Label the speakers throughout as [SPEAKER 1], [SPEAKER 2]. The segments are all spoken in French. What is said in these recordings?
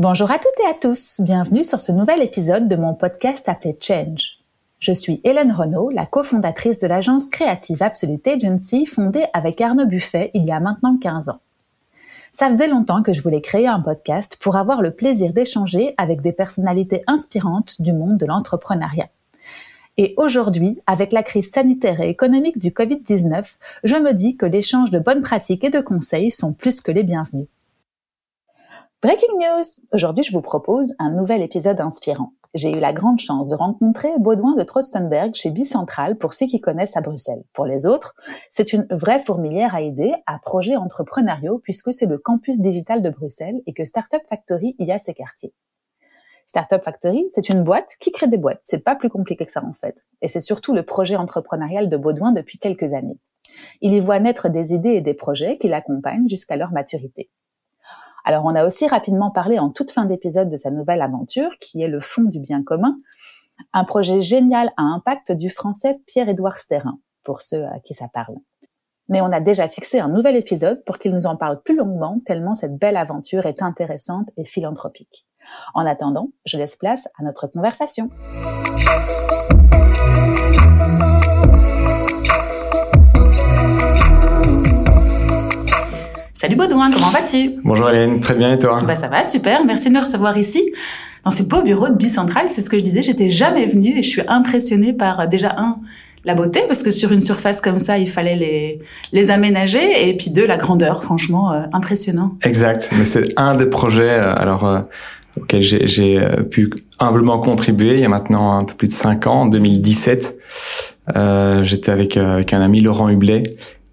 [SPEAKER 1] Bonjour à toutes et à tous, bienvenue sur ce nouvel épisode de mon podcast appelé Change. Je suis Hélène Renaud, la cofondatrice de l'agence créative Absolute Agency fondée avec Arnaud Buffet il y a maintenant 15 ans. Ça faisait longtemps que je voulais créer un podcast pour avoir le plaisir d'échanger avec des personnalités inspirantes du monde de l'entrepreneuriat. Et aujourd'hui, avec la crise sanitaire et économique du Covid-19, je me dis que l'échange de bonnes pratiques et de conseils sont plus que les bienvenus. Breaking news! Aujourd'hui, je vous propose un nouvel épisode inspirant. J'ai eu la grande chance de rencontrer Baudouin de Trotstenberg chez Bicentral pour ceux qui connaissent à Bruxelles. Pour les autres, c'est une vraie fourmilière à aider à projets entrepreneuriaux puisque c'est le campus digital de Bruxelles et que Startup Factory y a ses quartiers. Startup Factory, c'est une boîte qui crée des boîtes. C'est pas plus compliqué que ça en fait. Et c'est surtout le projet entrepreneurial de Baudouin depuis quelques années. Il y voit naître des idées et des projets qui l'accompagnent jusqu'à leur maturité. Alors on a aussi rapidement parlé en toute fin d'épisode de sa nouvelle aventure, qui est le fond du bien commun, un projet génial à impact du français Pierre-Édouard Sterrin, pour ceux à qui ça parle. Mais on a déjà fixé un nouvel épisode pour qu'il nous en parle plus longuement, tellement cette belle aventure est intéressante et philanthropique. En attendant, je laisse place à notre conversation. Salut Baudouin, comment vas-tu?
[SPEAKER 2] Bonjour Hélène, très bien et toi?
[SPEAKER 1] Bah Ça va, super, merci de me recevoir ici. Dans ces beaux bureaux de Bicentral, c'est ce que je disais, j'étais jamais venue et je suis impressionnée par euh, déjà un, la beauté, parce que sur une surface comme ça, il fallait les, les aménager, et puis deux, la grandeur, franchement, euh, impressionnant.
[SPEAKER 2] Exact, mais c'est un des projets euh, alors euh, auxquels j'ai pu humblement contribuer il y a maintenant un peu plus de cinq ans, en 2017. J'étais avec, avec un ami, Laurent Hublet,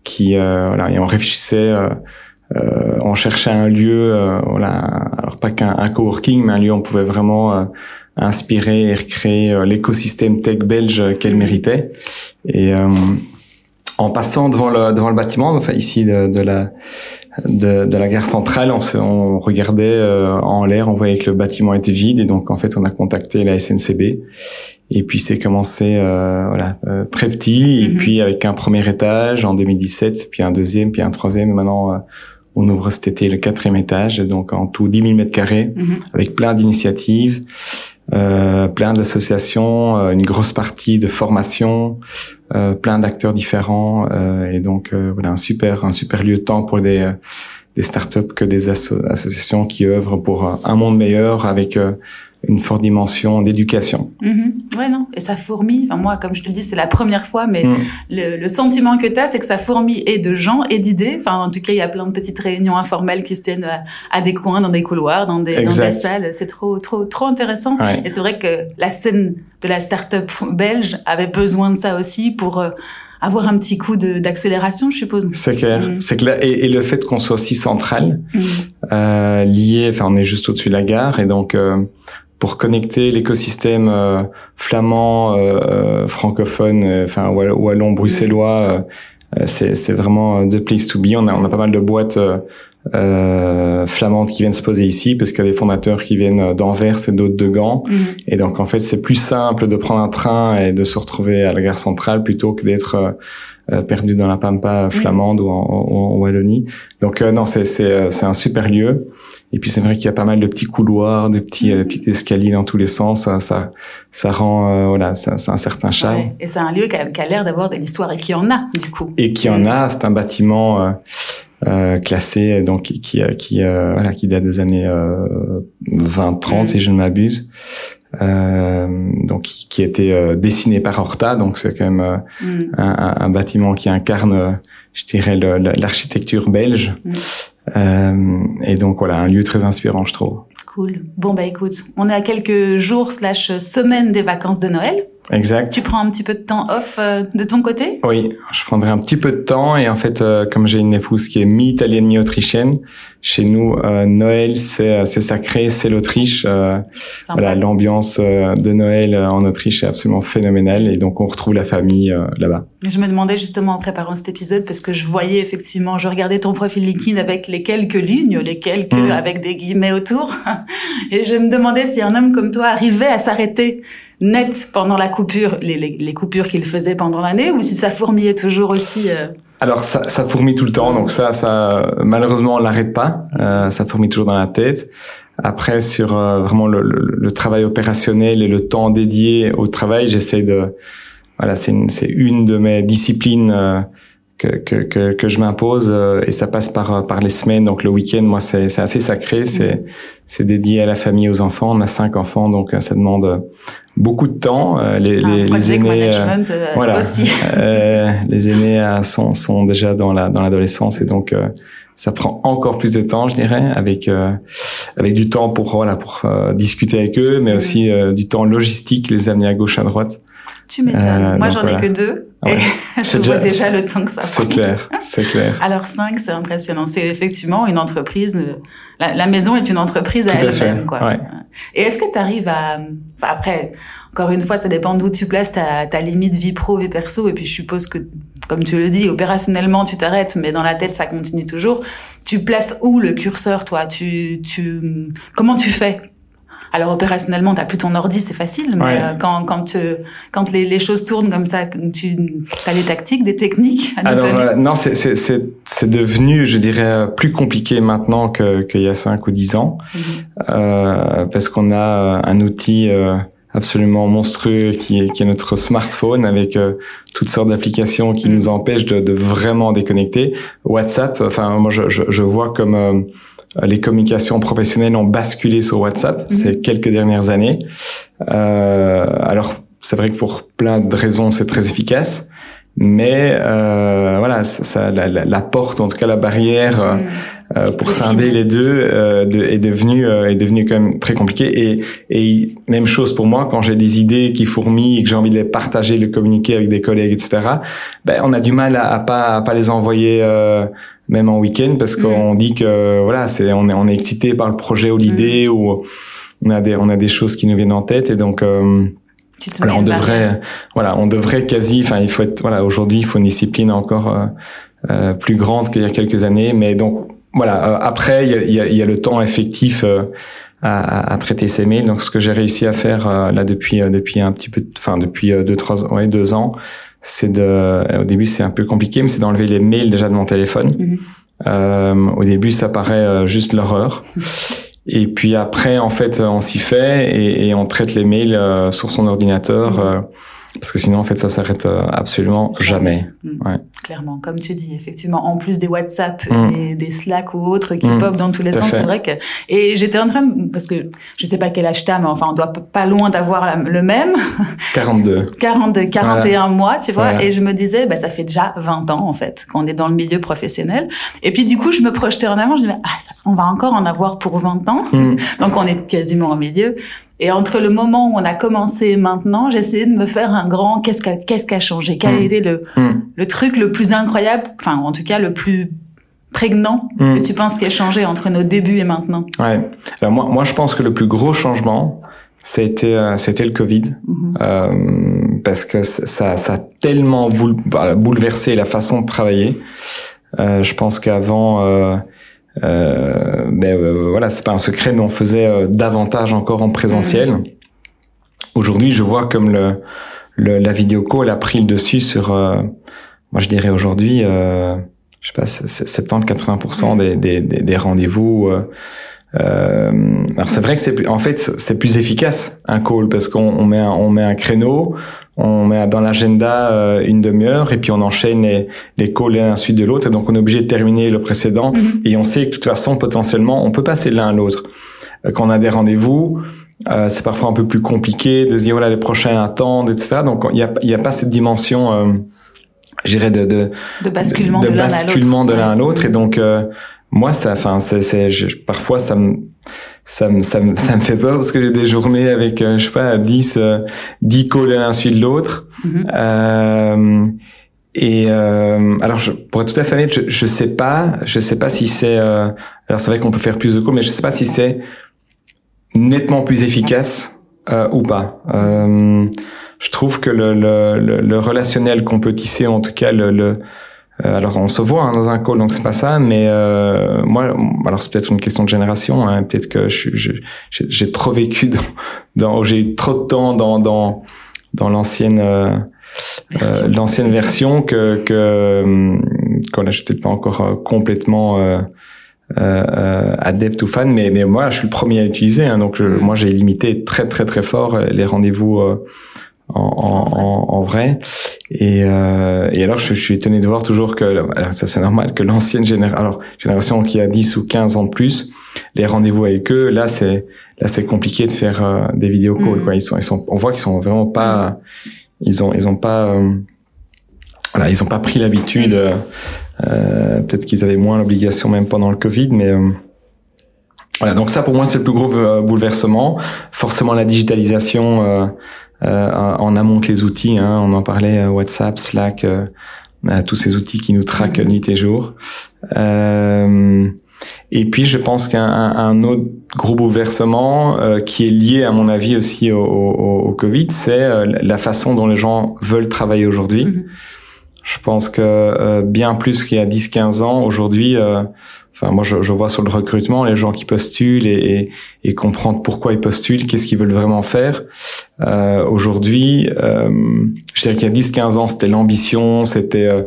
[SPEAKER 2] qui, voilà, et on réfléchissait euh, on cherchait un lieu, euh, voilà, alors pas qu'un coworking, mais un lieu où on pouvait vraiment euh, inspirer et recréer euh, l'écosystème tech belge qu'elle méritait. Et en passant devant le devant le bâtiment, enfin ici de, de la de, de, la gare centrale, on, se, on regardait en l'air, on voyait que le bâtiment était vide et donc en fait on a contacté la SNCB et puis c'est commencé voilà très petit et mm-hmm. puis avec un premier étage en 2017, puis un deuxième, puis un troisième, et maintenant on ouvre cet été le quatrième étage, donc en tout 10 000 mètres carrés, mhm. avec plein d'initiatives, euh, plein d'associations, euh, une grosse partie de formation, euh, plein d'acteurs différents, euh, et donc euh, voilà un super un super lieu de temps pour des des startups que des associations qui œuvrent pour un monde meilleur avec une forte dimension d'éducation.
[SPEAKER 1] Mm-hmm. Ouais, non. Et ça fourmille. Enfin, moi, comme je te le dis, c'est la première fois, mais mm. le, sentiment que tu as, c'est que ça fourmille et de gens et d'idées. Enfin, en tout cas, il y a plein de petites réunions informelles qui se tiennent à, des coins, dans des couloirs, dans des, dans des salles. C'est trop, trop, trop intéressant. Et c'est vrai que la scène de la start-up belge avait besoin de ça aussi pour euh, avoir un petit coup d'accélération, je suppose.
[SPEAKER 2] C'est clair, mm. c'est clair. Et, et, le fait qu'on soit si central, mm. euh, lié, enfin, on est juste au-dessus de la gare, et donc euh, pour connecter l'écosystème euh, flamand, euh, euh, francophone, enfin wallon, bruxellois. c'est vraiment the place to be. On a, on a pas mal de boîtes euh, flamandes qui viennent se poser ici parce qu'il y a des fondateurs qui viennent d'Anvers et d'autres de Gand. Mhm. Et donc en fait c'est plus simple de prendre un train et de se retrouver à la gare centrale plutôt que d'être euh, perdu dans la pampa flamande ou, en, Wallonie. Donc euh, non c'est c'est un super lieu. Et puis c'est vrai qu'il y a pas mal de petits couloirs, de petits mhm. petits escaliers dans tous les sens. Ça ça, ça rend voilà c'est un certain charme.
[SPEAKER 1] Et c'est un lieu qui a, qui a l'air d'avoir de l'histoire et qui en a du coup.
[SPEAKER 2] Et qui en a. C'est un bâtiment euh, classé donc qui qui, qui euh, voilà qui date des années 20 euh, 30 mm. si je ne m'abuse euh, donc qui, été dessiné par Horta donc c'est quand même mm. un, un, bâtiment qui incarne je dirais l'architecture belge mm. et donc voilà un lieu très inspirant je trouve
[SPEAKER 1] cool bon bah écoute on est à quelques jours slash semaines des vacances de Noël
[SPEAKER 2] Exact.
[SPEAKER 1] Tu prends un petit peu de temps off euh, de ton côté
[SPEAKER 2] Oui, je prendrai un petit peu de temps et en fait, euh, comme j'ai une épouse qui est mi-italienne, mi-autrichienne, chez nous, euh, Noël c'est c'est sacré, c'est l'Autriche. voilà, l'ambiance de Noël en Autriche est absolument phénoménale et donc on retrouve la famille là-bas.
[SPEAKER 1] Je me demandais justement en préparant cet épisode parce que je voyais effectivement, je regardais ton profil LinkedIn avec les quelques lignes, les quelques mmh. avec des guillemets autour, et je me demandais si un homme comme toi arrivait à s'arrêter net pendant la coupure, les, les, coupures qu'il faisait pendant l'année, ou si ça fourmillait toujours aussi euh...
[SPEAKER 2] Alors ça, ça fourmille tout le temps, donc ça, ça malheureusement on l'arrête pas, euh, ça fourmille toujours dans la tête. Après, sur vraiment le, le, travail opérationnel et le temps dédié au travail, j'essaie de voilà, c'est une, une de mes disciplines que, que, que, que je m'impose euh, et ça passe par euh, par les semaines. Donc le week-end moi c'est c'est assez sacré. C'est c'est dédié à la famille aux enfants. On a cinq enfants donc euh, ça demande beaucoup de temps. Les les, les aînés voilà. aussi. les aînés sont sont déjà dans la dans l'adolescence et donc ça prend encore plus de temps je dirais avec avec du temps pour voilà pour discuter avec eux mais aussi du temps logistique les amener à gauche à droite
[SPEAKER 1] tu m'étonnes. Moi, j'en ai que deux. Ah et je vois déjà le temps que ça prend.
[SPEAKER 2] C'est clair, c'est clair.
[SPEAKER 1] Alors cinq, c'est impressionnant. C'est effectivement une entreprise. Euh, la, la, maison est une entreprise à elle-même, quoi. Ouais. Et est-ce que tu arrives à, enfin, après, encore une fois, ça dépend d'où tu places ta, ta limite vie pro, vie perso. Et puis je suppose que, comme tu le dis, opérationnellement tu t'arrêtes, mais dans la tête ça continue toujours. Tu places où le curseur, toi? Tu, tu, comment tu fais? Alors opérationnellement, t'as plus ton ordi, c'est facile, mais euh, quand quand quand les, les, choses tournent comme ça, tu as des tactiques, des techniques. À
[SPEAKER 2] Alors euh, non, c'est c'est c'est devenu, je dirais, plus compliqué maintenant que qu'il y a cinq ou dix ans, mhm. euh, parce qu'on a un outil absolument monstrueux qui est, qui est notre smartphone avec toutes sortes d'applications qui mhm. nous empêchent de, de, vraiment déconnecter. WhatsApp, enfin moi je, je, je vois comme euh, les communications professionnelles ont basculé sur WhatsApp mhm. ces quelques dernières années. Euh, alors, c'est vrai que pour plein de raisons, c'est très efficace. Mais euh, voilà, ça, la, la, la, porte, en tout cas la barrière euh, mhm. euh pour scinder les deux euh, de, est devenue est devenue quand même très compliquée. Et, et même chose pour moi quand j'ai des idées qui fourmillent et que j'ai envie de les partager, de les communiquer avec des collègues, etc. Ben on a du mal à, à pas à pas les envoyer même en week-end parce mm. qu'on dit que voilà c'est on est on est excité par le projet ou l'idée mm. ou on a des on a des choses qui nous viennent en tête et donc euh, alors on devrait voilà on devrait quasi enfin il faut être voilà aujourd'hui il faut une discipline encore euh, euh plus grande qu'il y a quelques années mais donc voilà euh, après il y a, y, a, y a, le temps effectif euh, à, à, traiter ces mails donc ce que j'ai réussi à faire là depuis depuis un petit peu enfin depuis deux trois ouais deux ans c'est de, au début c'est un peu compliqué, mais c'est d'enlever les mails déjà de mon téléphone. Euh, au début, ça paraît euh, juste l'horreur. Et puis après, en fait, on s'y fait et, et, on traite les mails euh, sur son ordinateur. Mhm. Parce que sinon, en fait, ça s'arrête euh, absolument jamais. Mm. Ouais.
[SPEAKER 1] Clairement, comme tu dis, effectivement, en plus des WhatsApp mm. et des Slack ou autres qui mm. pop dans tous les sens, c'est vrai que. Et j'étais en train, parce que je sais pas quel âge t'as, mais enfin, on doit pas loin d'avoir le même.
[SPEAKER 2] 42.
[SPEAKER 1] 42, 41 mois, tu vois. Et je me disais, bah, ça fait déjà 20 ans, en fait, qu'on est dans le milieu professionnel. Et puis, du coup, je me projetais en avant, je me disais, ah, on va encore en avoir pour 20 ans. Donc, on est quasiment au milieu. Et entre le moment où on a commencé et maintenant, essayé de me faire un grand qu'est-ce qui qu'est-ce qui a changé, quel a hmm. été le hmm. le truc le plus incroyable, enfin en tout cas le plus prégnant hmm. que tu penses qui a changé entre nos débuts et maintenant.
[SPEAKER 2] Ouais. Alors moi moi je pense que le plus gros changement c'était euh, c'était le Covid mhm. euh, parce que ça ça a tellement bouleversé la façon de travailler. Euh, je pense qu'avant euh, ben euh, voilà, c'est pas un secret, mais on faisait euh, davantage encore en présentiel. Mm. Aujourd'hui, je vois comme le, le la vidéo call a pris le dessus sur, moi je dirais aujourd'hui, je sais pas, 70-80% mm. des, des, des rendez-vous. Euh, alors c'est vrai que c'est en fait c'est plus efficace un call parce qu'on on met un, on met un créneau, on met dans l'agenda euh, une demi-heure et puis on enchaîne les, les calls l'un suite de l'autre et donc on est obligé de terminer le précédent mhm. et on sait que de toute façon potentiellement on peut passer de l'un à l'autre. Euh, quand on a des rendez-vous, euh, c'est parfois un peu plus compliqué de se dire voilà les prochains attendent etc. Donc il y a y a pas cette dimension euh, j'irais de, de,
[SPEAKER 1] de basculement
[SPEAKER 2] de, de l'un à l'autre et donc moi ça enfin c'est c'est parfois ça me ça me ça me ça me fait peur parce que j'ai des journées avec euh, je sais pas 10 euh, 10 calls l'un suite l'autre mm-hmm. euh, et euh, alors je, pour être tout à fait honnête je je sais pas je sais pas si c'est euh, alors c'est vrai qu'on peut faire plus de calls mais je sais pas si c'est nettement plus efficace euh, ou pas je trouve que le le, le, le relationnel qu'on peut tisser en tout cas le, le euh, alors on se voit hein, dans un call, donc c'est pas ça. Mais euh, moi, alors c'est peut-être une question de génération. Hein, peut-être que j'ai trop vécu dans, dans j'ai eu trop de temps dans dans dans l'ancienne euh, euh l'ancienne version que que qu'on n'a peut-être pas encore complètement euh, adepte ou fan, mais mais moi je suis le premier à l'utiliser, hein, donc mm. moi j'ai limité très très très fort les rendez-vous en, en, en, vrai. Et, euh, et alors, je, je, suis étonné de voir toujours que, ça c'est normal, que l'ancienne génération, alors génération qui a 10 ou 15 ans de plus, les rendez-vous avec eux, là c'est là c'est compliqué de faire euh, des vidéos calls. Mm. Quoi. Ils sont, ils sont, on voit qu'ils sont vraiment pas, ils ont, ils ont pas, euh, voilà, ils ont pas pris l'habitude. Euh, euh, peut-être qu'ils avaient moins l'obligation même pendant le Covid, mais voilà. Donc ça, pour moi, c'est le plus gros bouleversement. Forcément, la digitalisation euh, en amont que les outils. Hein, on en parlait, euh, WhatsApp, Slack, euh, tous ces outils qui nous traquent nuit et jour. et puis, je pense qu'un un autre gros bouleversement qui est lié, à mon avis, aussi au, au, au Covid, c'est la façon dont les gens veulent travailler aujourd'hui. Mm-hmm. Je pense que bien plus qu'il y a 10-15 ans, aujourd'hui, Enfin, moi, je, je, vois sur le recrutement les gens qui postulent et, et, et comprendre pourquoi ils postulent, qu'est-ce qu'ils veulent vraiment faire. Euh, Aujourd'hui, euh, je dirais qu'il y a 10-15 ans, c'était l'ambition, c'était, euh,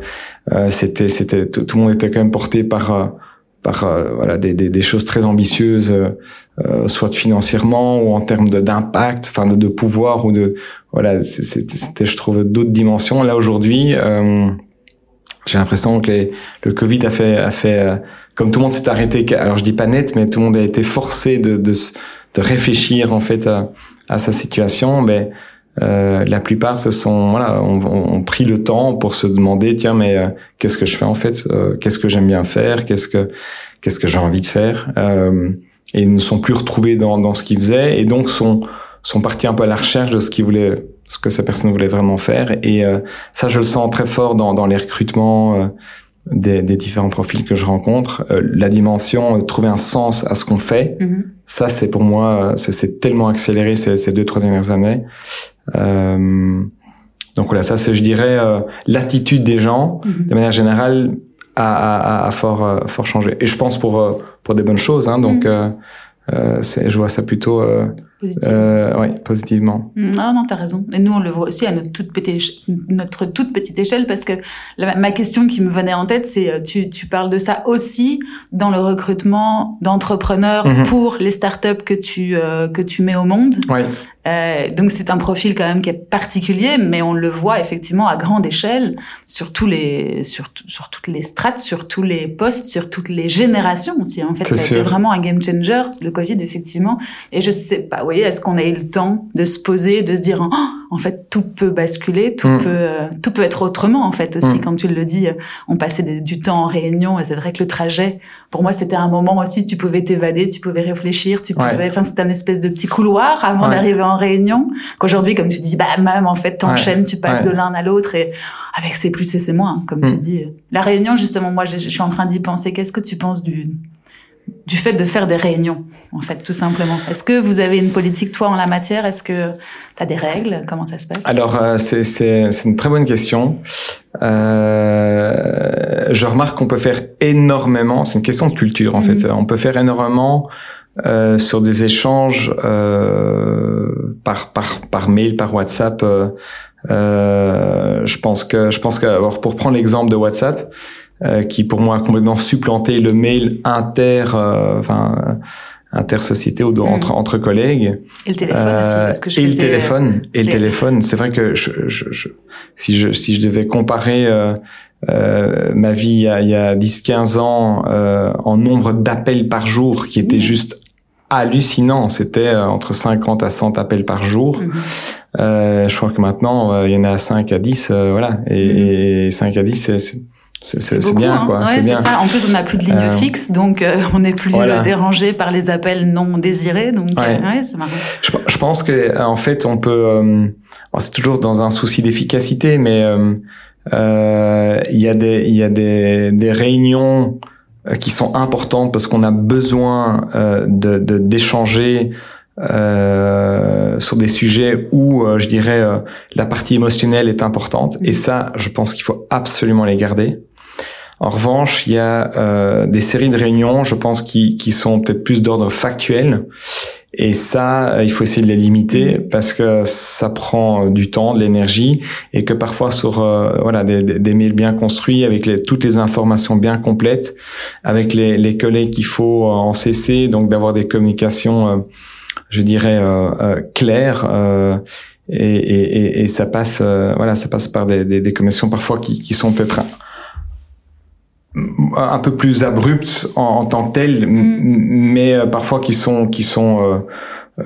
[SPEAKER 2] euh c'était, c'était, tout, le monde était quand même porté par euh, par euh, voilà des, des, des, choses très ambitieuses, soit financièrement ou en termes d'impact, enfin de, de, pouvoir ou de voilà, c'était, je trouve, d'autres dimensions. Là aujourd'hui. j'ai l'impression que les, le Covid a fait, a fait comme tout le monde s'est arrêté, alors je dis pas net, mais tout le monde a été forcé de, de, de réfléchir en fait à, à sa situation, mais euh, la plupart se sont voilà ont, pris le temps pour se demander tiens mais euh, qu'est-ce que je fais en fait? Euh, qu'est-ce que j'aime bien faire? Qu'est-ce que qu'est-ce que j'ai envie de faire? Euh, et ils ne sont plus retrouvés dans, dans ce qu'ils faisaient et donc sont sont partis un peu à la recherche de ce qu'ils voulaient ce que ces personnes voulaient vraiment faire. Et ça je le sens très fort dans, dans les recrutements des, des, différents profils que je rencontre, euh, la dimension trouver un sens à ce qu'on fait, mm-hmm. ça c'est pour moi, c'est tellement accéléré ces, ces, deux trois dernières années. Euh, donc voilà, ça c'est je dirais euh, l'attitude des gens mm-hmm. de manière générale a, a, a fort euh, fort changé. Et je pense pour pour des bonnes choses. Hein, donc mm-hmm. je vois ça plutôt euh, oui, positivement.
[SPEAKER 1] Mm, ah non, t'as raison. Et nous, on le voit aussi à notre toute petite, notre toute petite échelle, parce que ma question qui me venait en tête, c'est euh, tu, tu parles de ça aussi dans le recrutement d'entrepreneurs mhm. pour les startups que tu euh, que tu mets au monde.
[SPEAKER 2] Oui.
[SPEAKER 1] Euh, donc c'est un profil quand même qui est particulier, mais on le voit effectivement à grande échelle sur tous les sur, sur toutes les strates, sur tous les postes, sur toutes les générations aussi. En fait, ça a été vraiment un game changer le Covid effectivement. Et je sais pas voyez, est-ce qu'on a eu le temps de se poser, de se dire, oh, en fait, tout peut basculer, tout mm. peut, euh, tout peut être autrement, en fait, aussi. Comme mm. tu le dis, on passait du temps en réunion et c'est vrai que le trajet, pour moi, c'était un moment aussi, tu pouvais t'évader, tu pouvais réfléchir, tu pouvais, enfin, c'était un espèce de petit couloir avant d'arriver en réunion. Qu'aujourd'hui, comme tu dis, bah, même, en fait, t'enchaînes, tu passes de l'un à l'autre et avec c'est plus et c'est moins, comme tu mm. dis. La réunion, justement, moi, je suis en train d'y penser. Qu'est-ce que tu penses du, du fait de faire des réunions, en fait, tout simplement. Est-ce que vous avez une politique, toi, en la matière? Est-ce que tu as des règles? Comment ça se passe?
[SPEAKER 2] Alors, euh, c'est une très bonne question. Euh, je remarque qu'on peut faire énormément, c'est une question de culture, en fait. Mhm. On peut faire énormément euh, sur des échanges euh, par, par, par mail, par WhatsApp. Euh, je pense que, je pense que, alors, pour prendre l'exemple de WhatsApp, euh, qui pour moi a complètement supplanté le mail inter, euh, enfin intersociété ou entre, mm. entre collègues.
[SPEAKER 1] Et le téléphone aussi, parce que je
[SPEAKER 2] Et le téléphone, et le téléphone, c'est vrai que je, je, je, si je si je devais comparer euh, euh, ma vie il y a, il y a 10-15 ans euh, en nombre d'appels par jour qui était mm. juste hallucinant. C'était entre 50 à 100 appels par jour. Euh, je crois que maintenant, il y en a 5 à 10, voilà. Et, mm-hmm. et 5 à 10, c'est c'est bien, hein. quoi.
[SPEAKER 1] c'est ça. En plus, on n'a plus de ligne euh, fixe, donc euh, on n'est plus euh, dérangé par les appels non désirés. Donc, ouais. c'est marrant.
[SPEAKER 2] Je, je, pense que en fait, on peut. c'est toujours dans un souci d'efficacité, mais il y a des il y a des, des réunions qui sont importantes parce qu'on a besoin de d'échanger. Euh, sur des sujets où, je dirais, la partie émotionnelle est importante. Et ça, je pense qu'il faut absolument les garder. En revanche, il y a euh, des séries de réunions, je pense, qui, qui sont peut-être plus d'ordre factuel Et ça, euh, il faut essayer de les limiter parce que ça prend euh, du temps, de l'énergie, et que parfois sur euh, voilà des, des, mails bien construits avec les, toutes les informations bien complètes, avec les, les collègues qu'il faut en cesser, donc d'avoir des communications, je dirais claires. Et, et, et, ça passe, voilà, ça passe par des, des, des commissions parfois qui, qui sont peut-être un peu plus abruptes en, en tant que telles, mm. mais euh, parfois qui sont qui sont euh,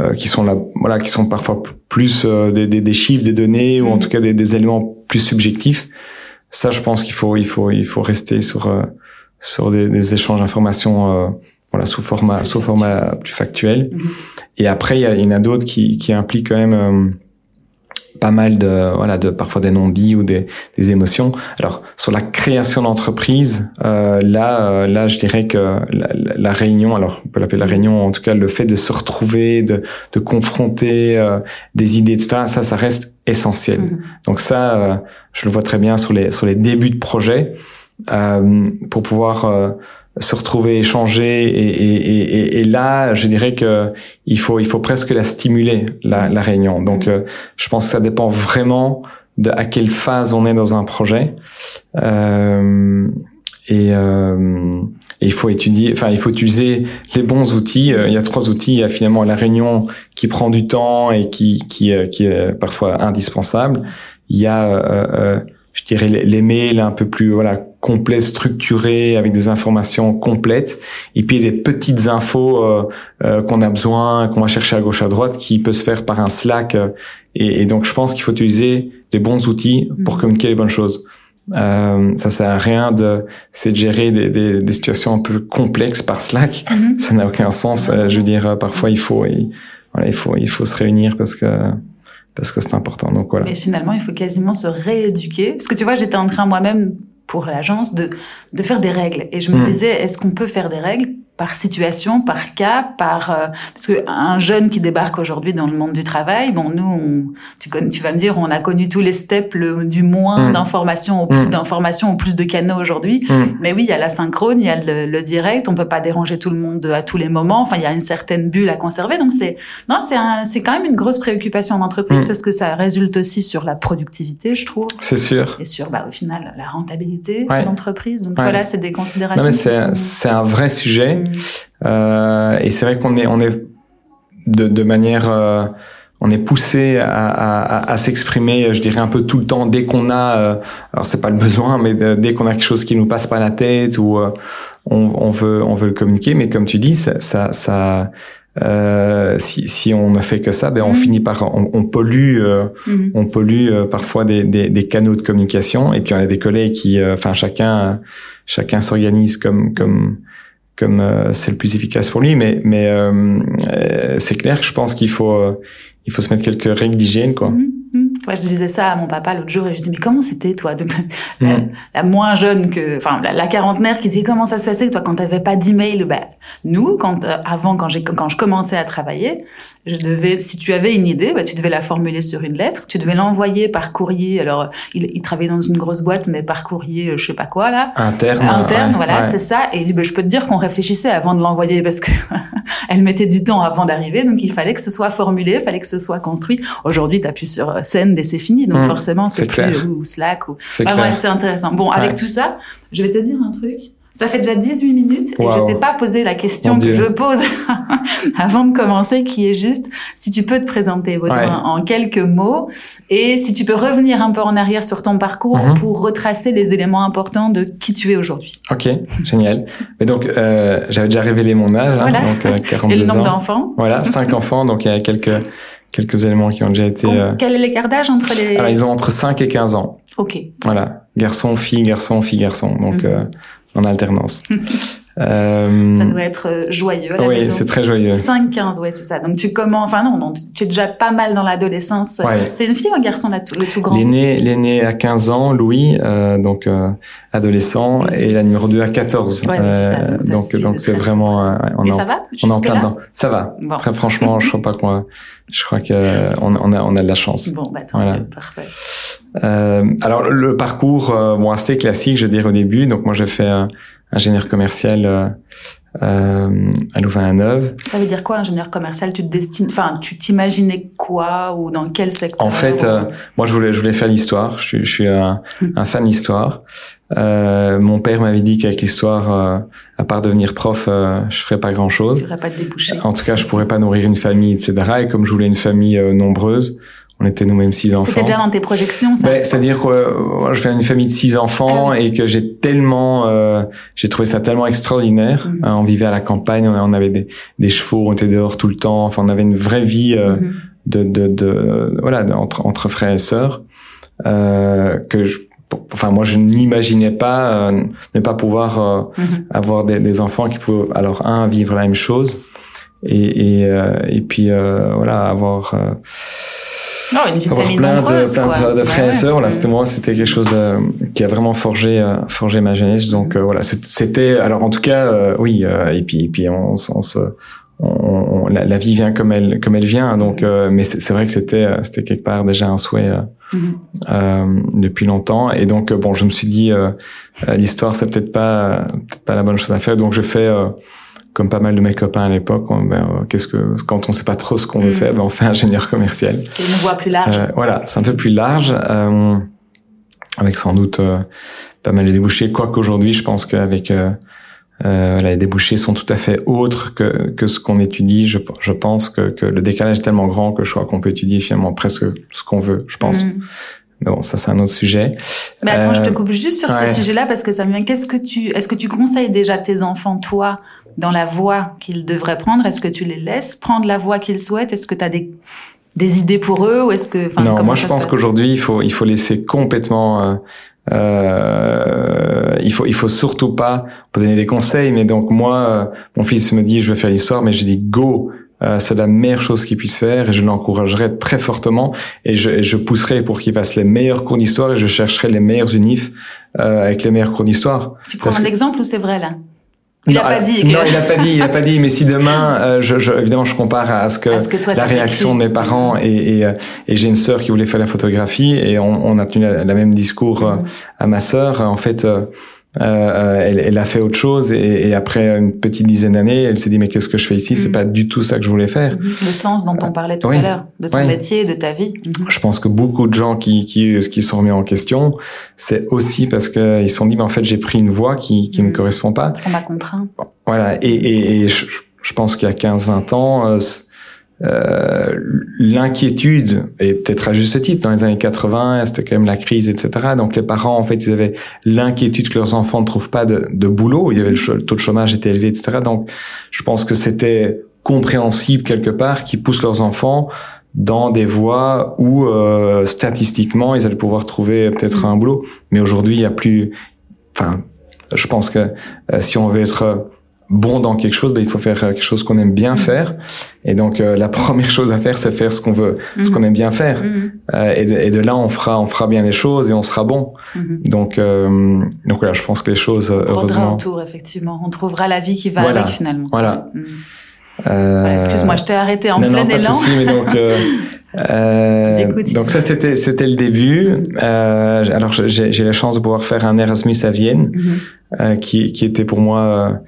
[SPEAKER 2] euh, qui sont là, voilà, qui sont parfois plus des, des, des, chiffres, des données ou en mm. tout cas des, des, éléments plus subjectifs. Ça, je pense qu'il faut il faut il faut rester sur sur des, des échanges d'informations voilà sous format sous format plus factuel. Et après, il y, y en a d'autres qui qui impliquent quand même pas mal de voilà de parfois des non-dits ou des, des émotions. Alors sur la création d'entreprise, euh, là euh, là je dirais que la, la, réunion, alors on peut l'appeler la réunion, en tout cas le fait de se retrouver, de, de confronter euh, des idées, etc. Ça ça reste essentiel. Mm-hmm. Donc ça euh, je le vois très bien sur les sur les débuts de projet pour pouvoir se retrouver, échanger, et, et, et, et, là, je dirais que il faut, il faut presque la stimuler la, la réunion. Donc, euh, je pense que ça dépend vraiment de à quelle phase on est dans un projet. Euh, et, euh, il faut étudier, enfin, il faut utiliser les bons outils. Euh, il y a trois outils. Il y a finalement la réunion qui prend du temps et qui, qui, euh, qui est parfois indispensable. Il y a je dirais les, mails un peu plus voilà complets, structurés avec des informations complètes et puis les petites infos euh, euh, qu'on a besoin, qu'on va chercher à gauche à droite, qui peut se faire par un Slack euh, et, et, donc je pense qu'il faut utiliser les bons outils pour mm. communiquer les bonnes choses. Euh, ça sert à rien de de gérer des, des, des, situations un peu complexes par Slack. Mm-hmm. Ça n'a aucun sens. je veux dire, parfois il faut il, voilà, il faut il faut se réunir parce que parce que c'est important. Donc voilà.
[SPEAKER 1] Mais finalement, il faut quasiment se rééduquer. Parce que tu vois, j'étais en train moi-même pour l'agence de, de faire des règles. Et je me hmm. disais, est-ce qu'on peut faire des règles par situation, par cas, par euh, parce que un jeune qui débarque aujourd'hui dans le monde du travail, bon nous, on, tu, tu vas me dire, on a connu tous les steps le, du moins mm. d'informations au plus mm. d'informations, au plus de canaux aujourd'hui. Mais oui, il y a la synchrone, il y a le, le, direct, on peut pas déranger tout le monde à tous les moments. Enfin, il y a une certaine bulle à conserver. Donc c'est non, c'est c'est quand même une grosse préoccupation d'entreprise parce que ça résulte aussi sur la productivité, je trouve.
[SPEAKER 2] C'est sûr.
[SPEAKER 1] Et sur bah au final la rentabilité de l'entreprise. Donc voilà, c'est des considérations.
[SPEAKER 2] c'est un vrai sujet. Euh, et c'est vrai qu'on est, on est de, de manière, euh, on est poussé à, à, à s'exprimer, je dirais un peu tout le temps dès qu'on a, euh, alors c'est pas le besoin, mais dès qu'on a quelque chose qui nous passe par la tête ou euh, on, on, veut, on veut le communiquer. Mais comme tu dis, ça, ça, ça euh, si, si on ne fait que ça, ben on mm. finit par on, on pollue, euh, mm. on pollue euh, parfois des, des, des, canaux de communication. Et puis on a des collègues qui, enfin chacun, chacun s'organise comme comme comme euh, c'est le plus efficace pour lui. Mais mais euh, euh, c'est clair que je pense qu'il faut il faut se mettre quelques règles d'hygiène quoi.
[SPEAKER 1] Mm-hmm. Ouais, je disais ça à mon papa l'autre jour et je dis mais comment c'était toi la, mm. la, moins jeune que enfin la, la, quarantenaire qui dit comment ça se passait toi quand t'avais pas d'email? Ben nous quand avant quand j'ai quand je commençais à travailler je devais si tu avais une idée bah tu devais la formuler sur une lettre tu devais l'envoyer par courrier. Alors il, il, travaillait dans une grosse boîte mais par courrier je sais pas quoi là.
[SPEAKER 2] Interne
[SPEAKER 1] interne voilà c'est ça. Et ben, je peux te dire qu'on réfléchissait avant de l'envoyer parce que elle mettait du temps avant d'arriver. Donc il fallait que ce soit formulé il fallait que ce soit construit. Aujourd'hui tu appuies sur scène et c'est fini. Donc mmh, forcément, c'est plus ou Slack ou. C'est c'est intéressant. Bon, avec tout ça, je vais te dire un truc. Ça fait déjà 18 minutes et je t'ai pas posé la question que je pose avant de commencer, qui est juste si tu peux te présenter en quelques mots et si tu peux revenir un peu en arrière sur ton parcours mmh. pour retracer les éléments importants de qui tu es aujourd'hui.
[SPEAKER 2] Ok, génial. Mais donc euh, j'avais déjà révélé mon âge, hein, donc euh, 42
[SPEAKER 1] et le nombre
[SPEAKER 2] d'enfants. Voilà, cinq enfants, donc il y a quelques quelques éléments qui ont déjà été...
[SPEAKER 1] Euh... Quel est l'écart d'âge entre les...
[SPEAKER 2] Alors, ils ont entre 5 et 15 ans.
[SPEAKER 1] Ok.
[SPEAKER 2] Voilà. Garçon, fille, garçon, fille, garçon. Donc, mhm. euh, en alternance.
[SPEAKER 1] Euh... Ça doit être euh, joyeux
[SPEAKER 2] Oui, c'est très joyeux.
[SPEAKER 1] 5-15, oui, c'est ça. Donc tu commences, enfin non, non, tu es déjà pas mal dans l'adolescence. Ouais. C'est une fille ou un garçon là, le tout grand?
[SPEAKER 2] L'aîné, l'aîné à 15 ans, Louis, euh, donc euh, adolescent, et la numéro 2 à 14.
[SPEAKER 1] Ouais, c'est ça. Donc,
[SPEAKER 2] donc, donc c'est vraiment.
[SPEAKER 1] Euh, on et ça va
[SPEAKER 2] On est en plein dedans. Ça va. Bon. Très franchement, je crois pas qu'on. Je crois que on, on a on a de la chance.
[SPEAKER 1] Bon, bah tant voilà. parfait.
[SPEAKER 2] Euh, alors le parcours, bon assez classique, je veux dire au début. Donc moi j'ai fait ingénieur commercial euh, euh, à Louvain-la-Neuve.
[SPEAKER 1] Ça veut dire quoi, ingénieur commercial? Tu te destines, enfin, tu t'imaginais quoi ou dans quel secteur?
[SPEAKER 2] En fait, euh, moi, je voulais, je voulais faire l'histoire. Je suis, je suis un, hmm. un fan d'histoire. Euh, mon père m'avait dit qu'avec l'histoire, euh, à part devenir prof, euh, je ferais pas grand chose.
[SPEAKER 1] Tu pas de débouché.
[SPEAKER 2] En tout cas, je pourrais pas nourrir une famille, etc. Et comme je voulais une famille euh, nombreuse, on était nous-mêmes six enfants.
[SPEAKER 1] C'était déjà dans tes projections, ça
[SPEAKER 2] ben, C'est-à-dire que euh, je viens d'une famille de six enfants ah et que j'ai tellement, euh, j'ai trouvé ça tellement extraordinaire. Mhm. Hein, on vivait à la campagne, on avait des, des, chevaux, on était dehors tout le temps. Enfin, on avait une vraie vie euh, mhm. de, de, de, voilà, entre, entre frères et sœurs euh, que je, enfin moi je n'imaginais pas euh, ne pas pouvoir euh, mhm. avoir des, des, enfants qui pouvaient alors un vivre la même chose et et, et puis voilà avoir
[SPEAKER 1] non, une vie de
[SPEAKER 2] famille plein de, de, frères et sœurs. Voilà, c'était moi, c'était quelque chose de, qui a vraiment forgé, euh, forgé ma jeunesse. Donc mm. euh, voilà, c'était. Alors en tout cas, euh, oui. et puis, et puis on, on se, on, la, la, vie vient comme elle, comme elle vient. Donc, mm. mais c'est vrai que c'était, c'était quelque part déjà un souhait mm-hmm. depuis longtemps. Et donc bon, je me suis dit, l'histoire, c'est peut-être pas, peut pas la bonne chose à faire. Donc je fais comme pas mal de mes copains à l'époque, ben, euh, qu'est-ce que quand on sait pas trop ce qu'on veut mm. faire, ben, on fait ingénieur commercial.
[SPEAKER 1] C'est une voie plus large. Euh,
[SPEAKER 2] voilà, c'est un peu plus large, euh, avec sans doute euh, pas mal de débouchés. Quoi qu'aujourd'hui, je pense qu'avec euh, les débouchés sont tout à fait autres que, que ce qu'on étudie. Je, je pense que, que, le décalage est tellement grand que je crois qu'on peut étudier finalement presque ce qu'on veut, je pense. Mm. Mais bon, ça c'est un autre sujet.
[SPEAKER 1] Mais attends, je te coupe juste sur ce sujet-là parce que ça me vient. Qu'est-ce que tu, est-ce que tu conseilles déjà tes enfants, toi, dans la voie qu'ils devraient prendre? Est-ce que tu les laisses prendre la voie qu'ils souhaitent? Est-ce que tu as des, des idées pour eux? Ou est-ce que
[SPEAKER 2] Non, moi je pense qu'aujourd'hui il faut il faut laisser complètement euh, euh, il faut il faut surtout pas donner des conseils mais donc moi euh, mon fils me dit je veux faire l'histoire mais j'ai dit go euh, c'est la meilleure chose qu'il puisse faire et je l'encouragerai très fortement et je, je pousserai pour qu'il fasse les meilleurs cours d'histoire et je chercherai les meilleurs unifs euh, avec les meilleurs cours d'histoire.
[SPEAKER 1] Tu prends un exemple ou c'est vrai là? Il n'a pas dit.
[SPEAKER 2] Non, il n'a pas dit. Il a pas dit. Mais si demain, euh, je, je, évidemment, je compare à ce que, la réaction de mes parents et, et, euh, et j'ai une sœur qui voulait faire la photographie et on, on a tenu la, même discours euh, mm. à ma sœur. En fait, euh, elle, elle, a fait autre chose et, et après une petite dizaine d'années, elle s'est dit mais qu'est-ce que je fais ici? C'est mm. pas du tout ça que je voulais faire.
[SPEAKER 1] Le sens dont on parlait tout à l'heure, de ton métier, de ta vie.
[SPEAKER 2] Mm-hmm. Je pense que beaucoup de gens qui qui, qui sont remis en question, c'est aussi parce que ils se sont dit mais en fait j'ai pris une voie qui qui me mm. correspond pas.
[SPEAKER 1] On m'a contraint.
[SPEAKER 2] Voilà et et, et je, je pense qu'il y a 15-20 ans. Euh, euh, l'inquiétude et peut-être à juste titre dans les années 80 c'était quand même la crise etc donc les parents en fait ils avaient l'inquiétude que leurs enfants ne trouvent pas de, de boulot. Il y avait le, taux de chômage était élevé etc donc je pense que c'était compréhensible quelque part qu'ils poussent leurs enfants dans des voies où euh, statistiquement ils allaient pouvoir trouver peut-être un boulot. Mais aujourd'hui il y a plus enfin je pense que euh, si on veut être bon dans quelque chose, ben, il faut faire quelque chose qu'on aime bien faire. Et donc euh, la première chose à faire, c'est faire ce qu'on veut, ce qu'on mhm. aime bien faire. Mhm. euh, et, de, et, de, là, on fera, on fera bien les choses et on sera bon. Mhm. Donc, euh, donc voilà, je pense que les choses, on heureusement.
[SPEAKER 1] autour, effectivement. On trouvera la vie qui va avec finalement.
[SPEAKER 2] Voilà.
[SPEAKER 1] Euh, Excuse-moi, je t'ai arrêté en plein
[SPEAKER 2] non,
[SPEAKER 1] élan.
[SPEAKER 2] Pas de souci, mais donc, euh, euh, donc ça c'était c'était le début. Euh, alors j'ai j'ai la chance de pouvoir faire un Erasmus à Vienne, -hmm. qui qui était pour moi.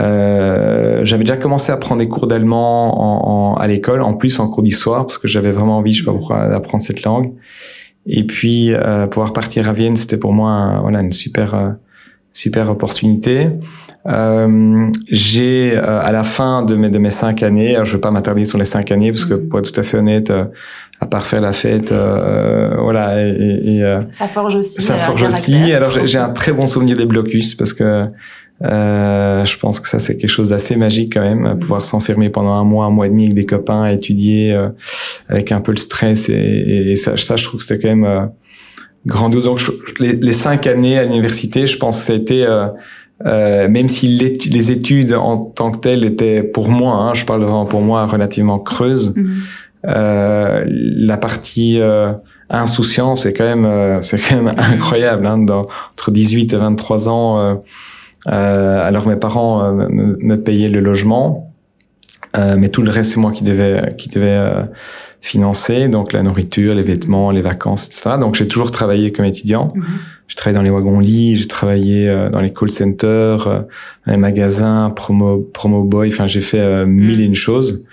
[SPEAKER 2] Euh, j'avais déjà commencé à prendre des cours d'allemand en, en, à l'école, en plus en cours d'histoire parce que j'avais vraiment envie, je sais pas pourquoi, d'apprendre cette langue. Et puis pouvoir partir à Vienne, c'était pour moi voilà une super super opportunité. Euh, j'ai euh, à la fin de mes de mes cinq années, je vais pas m'attarder sur les cinq années parce que mm. pour être tout à fait honnête, euh, à part faire la fête, euh, voilà. Et, et
[SPEAKER 1] ça forge aussi.
[SPEAKER 2] Ça forge aussi. Alors j'ai un très bon souvenir des blocus parce que je pense que ça c'est quelque chose d'assez magique quand même, mm. pouvoir s'enfermer pendant un mois, un mois et demi avec des copains, étudier avec un peu le stress et, et ça, ça je trouve que c'était quand même grandiose. Donc les, les, cinq années à l'université, je pense que ça a été euh, euh, même si les études en tant que telles étaient pour moi, hein, je parle vraiment pour moi, relativement creuses, euh, la partie euh, insouciance est quand même euh, c'est quand même incroyable. Hein, dans, entre 18 et 23 ans, alors mes parents me, me, payaient le logement, mais tout le reste c'est moi qui devais qui devais financer, donc la nourriture, les vêtements, les vacances, etc. Donc j'ai toujours travaillé comme étudiant. Mm-hmm. J'ai travaillé dans les wagons lits, j'ai travaillé euh, dans les call centers, euh, dans les magasins, promo, promo boy. Enfin, j'ai fait euh, mille et une choses.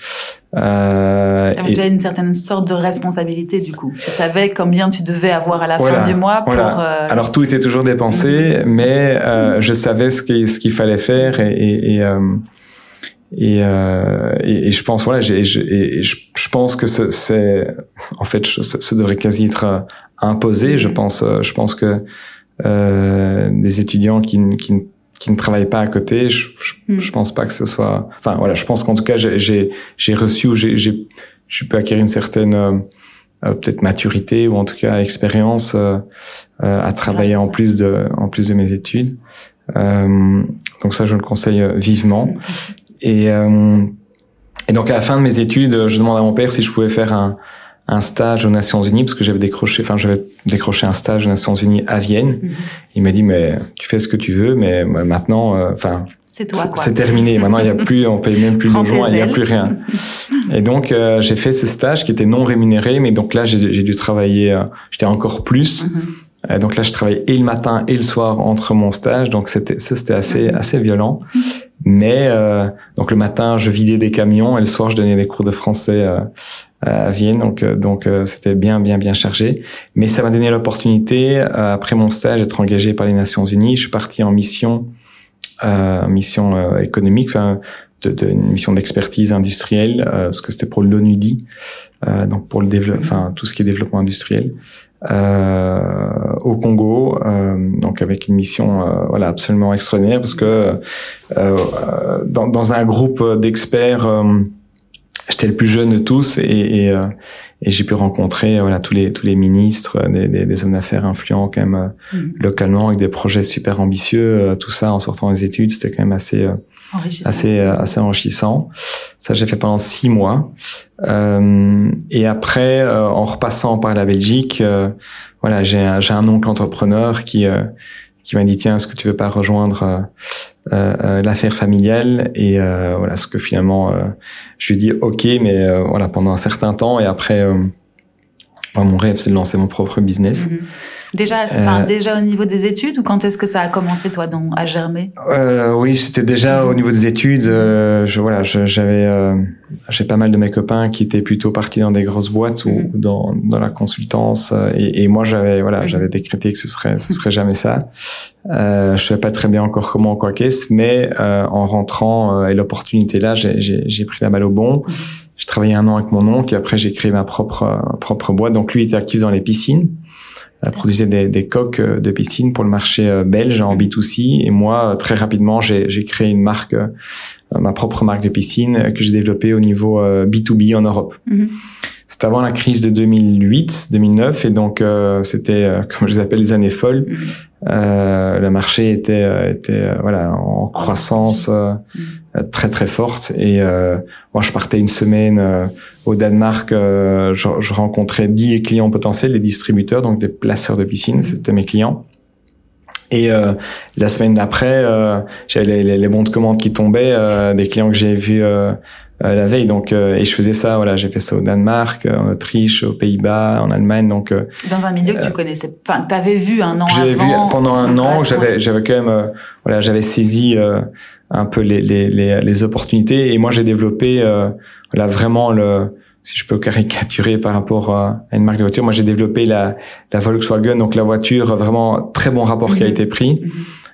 [SPEAKER 1] Euh, tu avais déjà une certaine sorte de responsabilité du coup. Tu savais combien tu devais avoir à la fin du mois pour.
[SPEAKER 2] Euh... Alors tout était toujours dépensé, mhm. mais euh, je savais ce qu'il ce qu'il fallait faire et et, et, et, et, je pense voilà, j'ai, je, je, pense que c'est en fait ce devrait quasi être imposé. Je pense, euh, je pense que euh, des étudiants qui, qui, qui ne travaillent pas à côté, je, je, mm. pense pas que ce soit. Enfin voilà, je pense qu'en tout cas j'ai j'ai reçu ou j'ai j'ai je peux acquérir une certaine euh, euh, peut-être maturité ou en tout cas expérience euh, à travailler en plus de en plus de mes études. donc ça je le conseille vivement. Et et donc à la fin de mes études, je demande à mon père si je pouvais faire un un stage aux Nations Unies parce que j'avais décroché, enfin j'avais décroché un stage aux Nations Unies à Vienne. Mhm. Il m'a dit mais tu fais ce que tu veux, mais maintenant, euh, enfin
[SPEAKER 1] c'est toi
[SPEAKER 2] C'est terminé. Maintenant il y a plus, on paye même plus de logement, il y a plus rien. et donc euh, j'ai fait ce stage qui était non rémunéré, mais donc là j'ai dû travailler, euh, j'étais encore plus. Mhm. donc là je travaillais et le matin et le soir entre mon stage, donc c'était ça c'était assez mhm. assez violent. Mais donc le matin, je vidais des camions et le soir, je donnais des cours de français à Vienne, donc euh, donc euh, c'était bien bien bien chargé. Mais ça m'a donné l'opportunité euh, après mon stage d'être engagé par les Nations Unies. Je suis parti en mission euh, mission économique, enfin de, de, une mission d'expertise industrielle, parce que c'était pour l'ONUDI, euh, donc pour le développement, enfin tout ce qui est développement industriel. Euh, au Congo, euh, donc avec une mission euh, voilà absolument extraordinaire parce que dans, dans, un groupe d'experts j'étais le plus jeune de tous et, et, euh, et j'ai pu rencontrer voilà tous les tous les ministres, des, des, des hommes d'affaires influents quand même euh, mm. localement avec des projets super ambitieux. Euh, tout ça en sortant des études, c'était quand même assez assez assez enrichissant. Ça j'ai fait pendant six mois. et après, en repassant par la Belgique, voilà j'ai j'ai un oncle entrepreneur qui qui m'a dit tiens est-ce que tu veux pas rejoindre euh, euh, l'affaire familiale? Et euh, voilà ce que finalement je lui dis ok mais voilà pendant un certain temps et après mon rêve c'est de lancer mon propre business mm-hmm.
[SPEAKER 1] Déjà, enfin, euh, déjà au niveau des études ou quand est-ce que ça a commencé toi donc à germer?
[SPEAKER 2] Euh, Oui, c'était déjà au niveau des études. Euh, je voilà, j'avais euh, j'ai pas mal de mes copains qui étaient plutôt partis dans des grosses boîtes ou mhm. dans dans la consultance euh, et, et moi j'avais voilà, mhm. j'avais décrété que ce serait ce serait jamais ça. Euh, je savais pas très bien encore comment quoi qu'est-ce, mais en rentrant et l'opportunité là, j'ai pris la balle au bon. Mhm. J'ai travaillé un an avec mon oncle et après j'ai créé ma propre propre boîte. Donc lui était actif dans les piscines produisait des, des, coques euh, de piscine pour le marché euh, belge en B2C. Et moi, euh, très rapidement, j'ai créé une marque, ma propre marque de piscine que j'ai développée au niveau B2B en Europe. Mm-hmm. C'était avant la crise de 2008, 2009, et donc c'était, comme je les appelle, les années folles. Mm-hmm. Euh, le marché était euh, était euh, voilà en croissance mm. très très forte et moi je partais une semaine au Danemark je, je, rencontrais 10 clients potentiels les distributeurs donc des placeurs de piscine mm. c'était mes clients et la semaine d'après, j'avais les, les, bons de commande qui tombaient, des clients que j'ai vus euh, la veille. Donc, euh, et je faisais ça. Voilà, j'ai fait ça au Danemark, euh, en Autriche, aux Pays-Bas, en Allemagne. Donc,
[SPEAKER 1] dans un milieu que tu connaissais. Enfin, t'avais vu un an avant.
[SPEAKER 2] J'ai vu pendant un an. J'avais, j'avais quand même, voilà, j'avais saisi un peu les, les, les, les, opportunités. Et moi, j'ai développé, voilà, vraiment le si je peux caricaturer par rapport à une marque de voiture, moi j'ai développé la, la Volkswagen, donc la voiture, vraiment très bon rapport qui a mhm. été pris, mhm.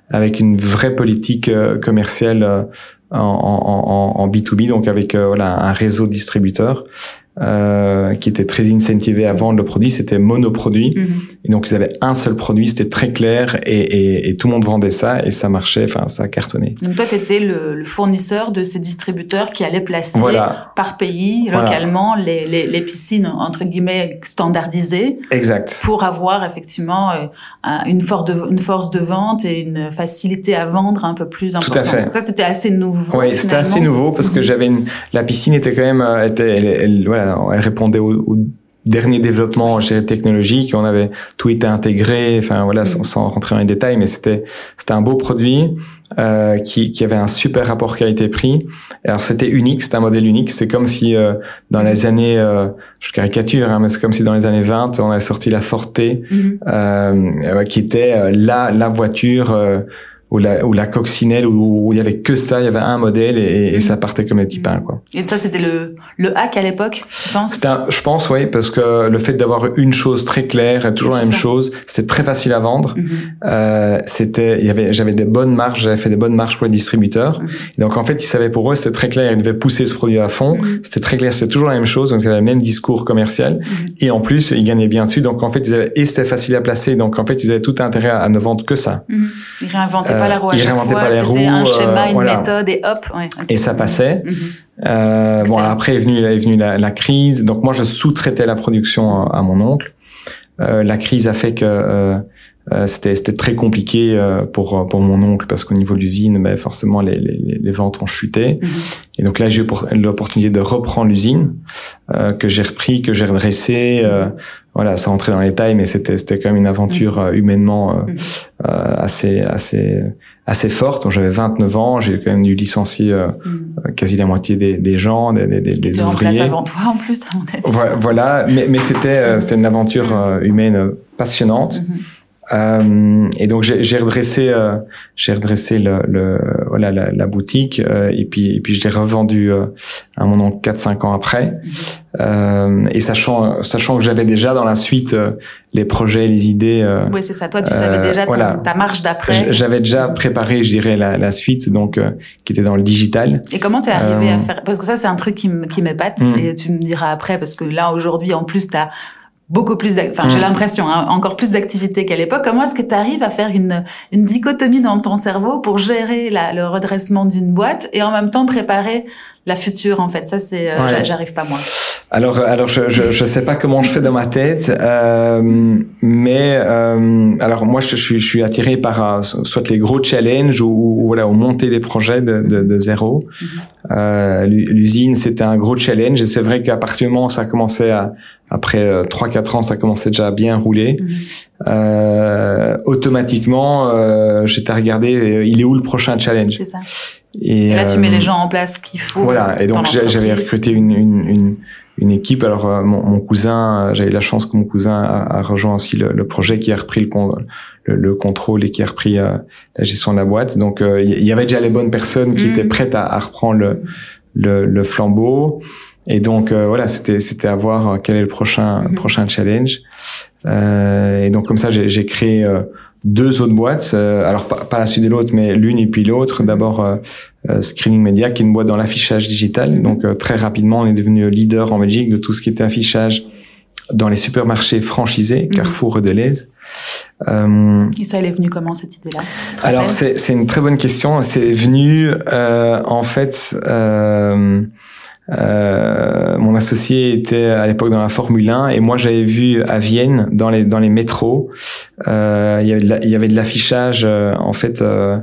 [SPEAKER 2] avec une vraie politique commerciale en, en, en, B2B, donc avec euh, voilà un réseau de distributeurs euh, qui était très incentivé à vendre le produit, c'était monoproduit. Mhm. Et donc ils avaient un seul produit, c'était très clair et, et, et, tout le monde vendait ça et ça marchait, enfin ça a cartonné.
[SPEAKER 1] Donc toi tu étais le, le, fournisseur de ces distributeurs qui allaient placer par pays, localement, les, les, les, piscines entre guillemets standardisées.
[SPEAKER 2] Exact.
[SPEAKER 1] Pour avoir effectivement euh, une, force de, une force de vente et une facilité à vendre un peu plus importante. Tout à fait. Donc ça c'était assez nouveau.
[SPEAKER 2] Oui, c'était assez nouveau parce que mhm. j'avais une... la piscine était quand même, euh, était, elle, elle, voilà, elle répondait aux, derniers développements technologiques. On avait tout été intégré, enfin voilà, sans, sans rentrer dans les détails, mais c'était c'était un beau produit euh, qui, qui avait un super rapport qualité-prix. Alors c'était unique, c'était un modèle unique. C'est comme si euh, dans les années, euh, je caricature, hein, mais c'est comme si dans les années 20, on avait sorti la Forte, mm-hmm. euh, qui était la la voiture ou la, ou la coccinelle où, il y avait que ça, il y avait un modèle et, et ça mhm. partait comme des petits pains, quoi.
[SPEAKER 3] Et ça, c'était le, le hack à l'époque, tu penses?
[SPEAKER 2] je pense, oui, parce que le fait d'avoir une chose très claire, toujours la même chose, c'était très facile à vendre. Mhm. euh, c'était, il y avait, j'avais des bonnes marges, j'avais fait des bonnes marges pour les distributeurs. Mhm. donc, en fait, ils savaient pour eux, c'était très clair, ils devaient pousser ce produit à fond. C'était très clair, c'était toujours la même chose, donc avaient le même discours commercial. Et en plus, ils gagnaient bien dessus. Donc, en fait, ils avaient, et c'était facile à placer. Donc, en fait, ils avaient tout intérêt à, ne vendre que ça.
[SPEAKER 3] Ils réinventaient pas la roue à chaque fois. C'était un schéma, une méthode et hop. Ouais,
[SPEAKER 2] Et ça passait. Mhm. Euh, bon, après est venue, est venue la, la, crise. Donc moi, je sous-traitais la production à, mon oncle. Euh, la crise a fait que euh, euh, c'était c'était très compliqué euh, pour pour mon oncle parce qu'au niveau de l'usine ben forcément les, les, les ventes ont chuté mhm. et donc là j'ai eu l'opportunité de reprendre l'usine euh, que j'ai repris que j'ai redressé euh, voilà ça rentrait dans les détails mais c'était c'était quand même une aventure mhm. humainement mhm. assez assez assez forte donc j'avais 29 ans j'ai quand même dû licencier quasi la moitié des, des gens des, des, des ouvriers
[SPEAKER 3] avant toi en plus à mon
[SPEAKER 2] avis. voilà mais mais c'était c'était une aventure humaine passionnante euh, et donc j'ai redressé, euh, j'ai redressé le, le, voilà la, la boutique euh, et puis et puis je l'ai revendu euh, à mon oncle 4-5 ans après. Euh, et sachant sachant que j'avais déjà dans la suite les projets, les idées.
[SPEAKER 3] oui c'est ça. Toi tu savais déjà ta marche d'après.
[SPEAKER 2] J'avais déjà préparé, je dirais la, la suite donc qui était dans le digital.
[SPEAKER 3] Et comment t'es arrivé à faire? Parce que ça c'est un truc qui m'épate mm. et tu me diras après parce que là aujourd'hui en plus t'as beaucoup plus enfin j'ai mm. l'impression hein, encore plus d'activité qu'à l'époque. Comment est-ce que tu arrives à faire une une dichotomie dans ton cerveau pour gérer la, le redressement d'une boîte et en même temps préparer la future en fait? Ça c'est euh, j'arrive pas moi
[SPEAKER 2] alors alors je, je, je sais pas comment je fais dans ma tête euh, mais euh, alors moi je, suis je suis attiré par euh, soit les gros challenges ou, ou voilà ou monter des projets de, de, de zéro euh, l'usine c'était un gros challenge et c'est vrai qu'à partir du moment où ça a commencé à après euh, trois 4 ans, ça commençait déjà à bien rouler. Mhm. Euh, automatiquement, euh, j'étais à regarder, euh, il est où le prochain challenge?
[SPEAKER 3] C'est ça. Et, là, tu mets les gens en place qu'il faut.
[SPEAKER 2] Voilà. Et donc, j'avais recruté une, une, une, une, équipe. Alors, mon, mon cousin, j'avais la chance que mon cousin a, a rejoint aussi le, le, projet, qui a repris le, le, le, contrôle et qui a repris la gestion de la boîte. Donc, il y avait déjà les bonnes personnes qui mhm. étaient prêtes à, à reprendre le, le, le flambeau. Et donc euh, voilà, c'était c'était à voir euh, quel est le prochain mhm. prochain challenge. Euh, et donc comme ça, j'ai créé euh, deux autres boîtes. alors pas, la suite de l'autre, mais l'une et puis l'autre. Mhm. D'abord Screening Media, qui est une boîte dans l'affichage digital. Mhm. Donc très rapidement, on est devenu leader en Belgique de tout ce qui était affichage dans les supermarchés franchisés, Carrefour et Deleuze.
[SPEAKER 3] Euh, et ça, elle est venue comment cette idée-là
[SPEAKER 2] Alors c'est une très bonne question. C'est venu euh, en fait. Euh, euh, mon associé était à l'époque dans la Formule 1 et moi j'avais vu à Vienne dans les dans les métros euh, il y avait il y avait de l'affichage euh, en fait euh,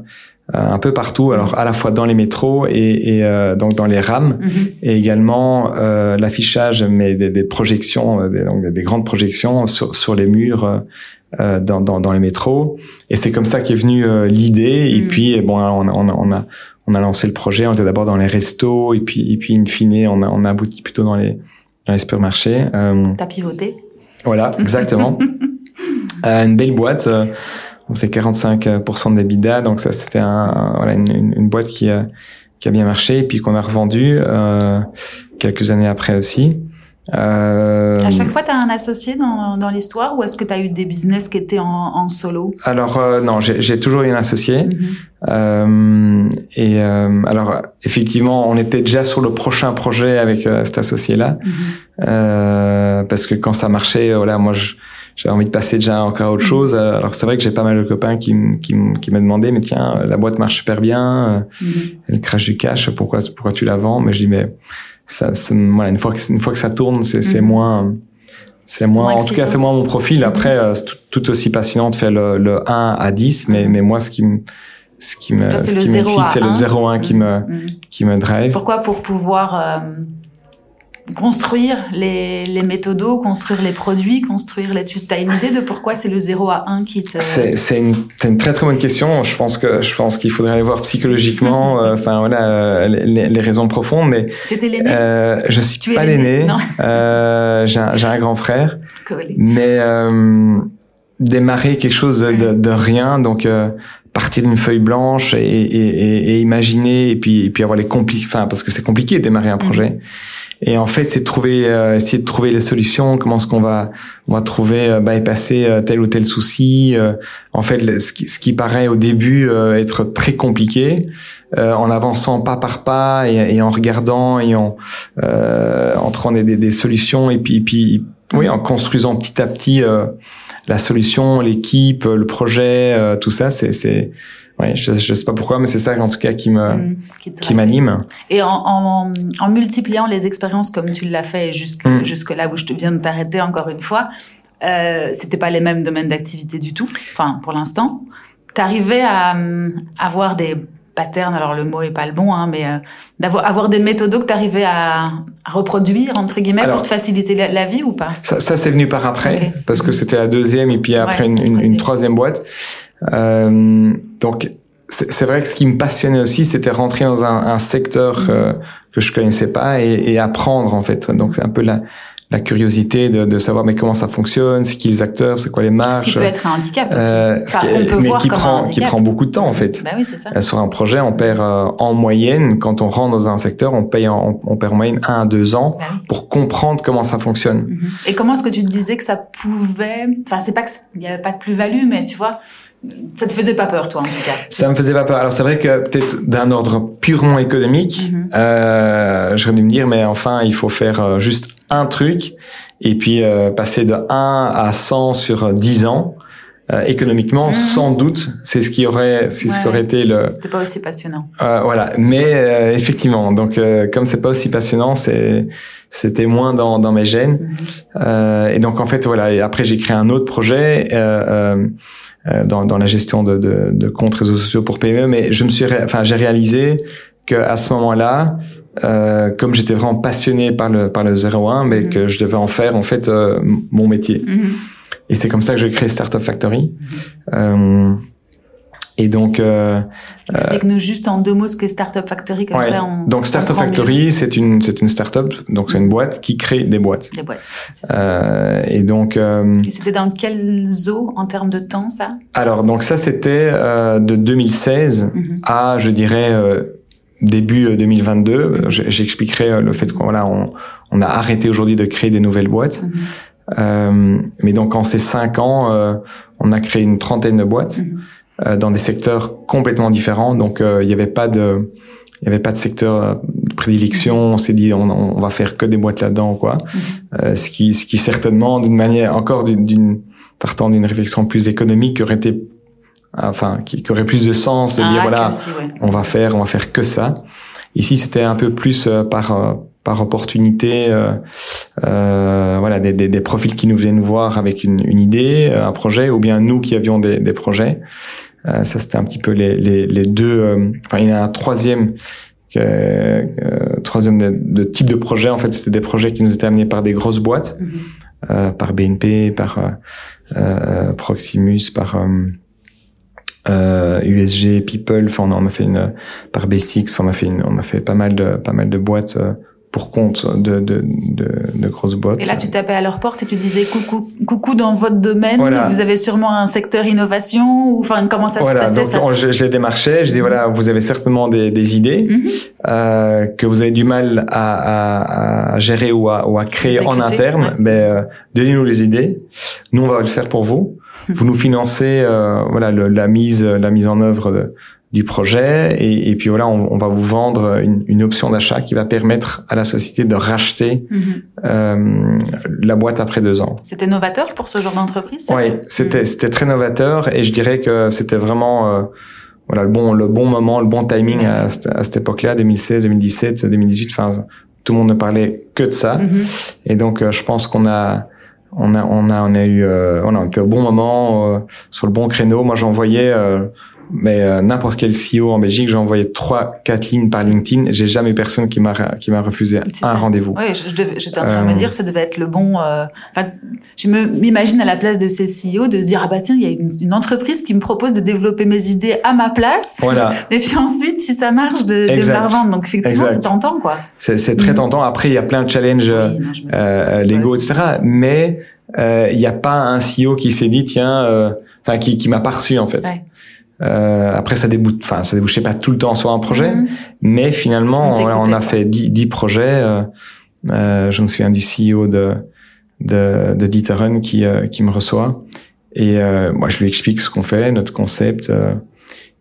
[SPEAKER 2] un peu partout alors à la fois dans les métros et, et donc dans les rames mhm. et également l'affichage mais des, des projections des, donc des grandes projections sur, sur les murs dans, dans, dans les métros et c'est comme ça qu'est venue l'idée et mhm. puis bon on, on, on a on a lancé le projet, on était d'abord dans les restos et puis et puis in fine on a on a abouti plutôt dans les dans les supermarchés.
[SPEAKER 3] Euh, T'as pivoté.
[SPEAKER 2] Voilà, exactement. euh, une belle boîte. On fait 45% d'EBITDA, donc ça c'était un, voilà, une, une, boîte qui a qui a bien marché et puis qu'on a revendu euh, quelques années après aussi.
[SPEAKER 3] Euh, à chaque fois, tu as un associé dans, dans l'histoire ou est-ce que tu as eu des business qui étaient en, en solo?
[SPEAKER 2] Alors euh, non, j'ai toujours eu un associé. Mhm. euh, et euh, alors effectivement, on était déjà sur le prochain projet avec euh, cet associé-là, mhm. euh, parce que quand ça marchait, voilà, moi j'avais envie de passer déjà encore à autre mhm. chose. Alors c'est vrai que j'ai pas mal de copains qui, qui, qui m'ont demandé, mais tiens, la boîte marche super bien, elle crache du cash, pourquoi pourquoi tu la vends? Mais je dis mais ça, voilà, une fois que une fois que ça tourne, c'est mhm. moins c'est moins, en tout cas, c'est moins mon profil. Mhm. Après, euh, c'est tout, aussi passionnant de faire le, le 1 à 10, mais, mhm. mais moi, ce qui me, ce qui me, ce me c'est le 0 1 qui me, qui me drive.
[SPEAKER 3] Pourquoi? Pour pouvoir, euh,
[SPEAKER 1] construire les, les méthodos, construire les produits, construire les... Tu as une idée de pourquoi c'est le 0 à 1 qui te...
[SPEAKER 2] C'est une, une, très très bonne question. Je pense que je pense qu'il faudrait aller voir psychologiquement, euh, enfin voilà, euh, les, les, raisons profondes. Mais
[SPEAKER 1] t'étais l'aîné?
[SPEAKER 2] euh, Je suis tu pas l'aîné. Euh, j'ai un, un, grand frère. Cool. Mais euh, démarrer quelque chose de, de, rien, donc partir d'une feuille blanche et, et, et, imaginer et puis et puis avoir les compli enfin parce que c'est compliqué de démarrer un projet. Mm. Et en fait, c'est trouver, euh, essayer de trouver les solutions. Comment est-ce qu'on va, on va trouver, euh, bypasser euh, tel ou tel souci. Euh, en fait, ce qui, ce qui, paraît au début être très compliqué, en avançant pas par pas et, et en regardant et en, en trouvant des, des, des, solutions et puis, et puis oui, en construisant petit à petit la solution, l'équipe, le projet, tout ça, c'est, c'est ouais, je, je sais pas pourquoi, mais c'est ça en tout cas qui me mmh, qui m'anime.
[SPEAKER 1] Et en, en, en, multipliant les expériences comme tu l'as fait jusque mmh. jusque là où je te viens de t'arrêter encore une fois, euh, c'était pas les mêmes domaines d'activité du tout. Enfin, pour l'instant, t'arrivais à, à avoir des patterns, alors le mot est pas le bon, hein, mais euh, d'avoir avoir des méthodes que tu arrivais à, à, reproduire entre guillemets pour te faciliter la, vie ou pas?
[SPEAKER 2] Ça, ça c'est venu par après parce que c'était la deuxième et puis après une, une, une, troisième boîte. Euh, donc c'est vrai que ce qui me passionnait aussi, c'était rentrer dans un, un secteur euh, que je connaissais pas et, et, apprendre en fait. Donc c'est un peu la, la curiosité de, de, savoir mais comment ça fonctionne, c'est qui les acteurs, c'est quoi les marges.
[SPEAKER 1] Ce qui peut être un handicap aussi. Euh, on peut
[SPEAKER 2] mais
[SPEAKER 1] voir
[SPEAKER 2] qui prend qui prend beaucoup de temps en fait.
[SPEAKER 1] Bah oui, c'est ça.
[SPEAKER 2] Euh, sur un projet, on perd euh, en moyenne quand on rentre dans un secteur, on paye en, on perd en moyenne un à deux ans bah pour comprendre comment ça fonctionne.
[SPEAKER 1] Mm-hmm. Et comment est-ce que tu te disais que ça pouvait, enfin c'est pas qu'il y avait pas de plus-value, mais tu vois, ça te faisait pas peur, toi, en tout cas?
[SPEAKER 2] Ça me faisait pas peur. Alors, c'est vrai que peut-être d'un ordre purement économique, mm-hmm. euh, j'aurais dû me dire, mais enfin, il faut faire euh, juste un truc et puis euh, passer de 1 à 100 sur 10 ans. Euh, économiquement, mhm. sans doute, c'est ce qui aurait, c'est ce qui aurait été le.
[SPEAKER 1] C'était pas aussi passionnant.
[SPEAKER 2] Euh, voilà, mais euh, effectivement, donc comme c'est pas aussi passionnant, c'est, c'était moins dans, dans mes gènes. Mhm. et donc en fait, voilà. Et après, j'ai créé un autre projet dans, dans la gestion de, de, de comptes réseaux sociaux pour PME, mais je me suis, enfin, j'ai réalisé que à ce moment-là, euh, comme j'étais vraiment passionné par le par le 01, mais mhm. que je devais en faire en fait euh, mon métier. Mhm. Et c'est comme ça que j'ai créé Startup Factory. Mhm. Euh, et donc, euh,
[SPEAKER 1] explique-nous juste en deux mots ce que Startup Factory, comme ça on.
[SPEAKER 2] Donc Startup Factory, c'est une c'est une startup, donc c'est une boîte qui crée des boîtes.
[SPEAKER 1] Des boîtes.
[SPEAKER 2] Ça. et donc. et
[SPEAKER 1] c'était dans quel zoo en termes de temps ça?
[SPEAKER 2] Alors donc ça c'était de 2016 à je dirais début 2022. Euh, j'expliquerai euh, le fait qu'on voilà, on, on, a arrêté aujourd'hui de créer des nouvelles boîtes. Mhm. Euh, mais donc en ces cinq ans, euh, on a créé une trentaine de boîtes mhm. dans des secteurs complètement différents. Donc il n'y avait pas de il y avait pas de secteur de prédilection. On s'est dit on, on, va faire que des boîtes là-dedans quoi. Mhm. ce qui ce qui certainement d'une manière encore d'une partant d'une réflexion plus économique aurait été enfin qui, qui, aurait plus de sens de ah, dire voilà on va faire on va faire que ça ici c'était un peu plus euh, par euh, par opportunité euh, euh, voilà des, des, des, profils qui nous viennent voir avec une, une, idée un projet ou bien nous qui avions des, des projets. Ça c'était un petit peu les, les, les deux enfin il y en a un troisième troisième de, de, type de projet. En fait c'était des projets qui nous étaient amenés par des grosses boîtes mm-hmm. par BNP par Proximus par euh, USG, People, enfin on a fait une par B6, enfin on a fait une, on a fait pas mal de pas mal de boîtes euh, pour compte de, de, de, de, grosses boîtes.
[SPEAKER 1] Et là, tu tapais à leur porte et tu disais coucou, coucou dans votre domaine. Vous avez sûrement un secteur innovation ou enfin comment ça
[SPEAKER 2] se
[SPEAKER 1] passait
[SPEAKER 2] donc, Je, je, les démarchais. Je dis voilà, vous avez certainement des, des idées mhm. euh, que vous avez du mal à, à, à gérer ou à, ou à créer en interne. Ben euh, donnez-nous les idées. Nous, on va le faire pour vous vous nous financez euh, voilà le, la mise la mise en œuvre de, du projet et, et puis voilà on, on, va vous vendre une, une option d'achat qui va permettre à la société de racheter mhm. euh, la boîte après deux ans.
[SPEAKER 1] C'était novateur pour ce genre d'entreprise.
[SPEAKER 2] Oui, c'était mhm. c'était très novateur et je dirais que c'était vraiment euh, voilà le bon le bon moment le bon timing à, à cette époque-là 2016 2017 2018 enfin tout le monde ne parlait que de ça mhm. et donc euh, je pense qu'on a on a on a on a eu euh, on a été au bon moment euh, sur le bon créneau moi j'envoyais euh, mais euh, n'importe quel CEO en Belgique, j'ai envoyé trois, quatre lignes par LinkedIn. J'ai jamais eu personne qui m'a qui m'a refusé un rendez-vous.
[SPEAKER 1] Oui, j'étais en train de me euh, dire ça devait être le bon. Euh, enfin, je m'imagine à la place de ces CEO de se dire ah bah tiens, il y a une, une, entreprise qui me propose de développer mes idées à ma place.
[SPEAKER 2] Voilà.
[SPEAKER 1] Et puis ensuite, si ça marche, de, de me revendre. Donc effectivement, c'est tentant quoi.
[SPEAKER 2] C'est très mm. tentant. Après, il y a plein de challenges oui, euh, légaux, etc. Mais il n'y a pas un CEO qui s'est dit tiens, enfin qui, qui m'a pas reçu en fait. Ouais. Euh, après, ça débouche, enfin, ça débouchait pas tout le temps sur un projet, mhm. mais finalement, on, a fait dix, projets. Euh, euh, je me souviens du CEO de de, de Dieter qui euh, qui me reçoit et euh, moi je lui explique ce qu'on fait, notre concept,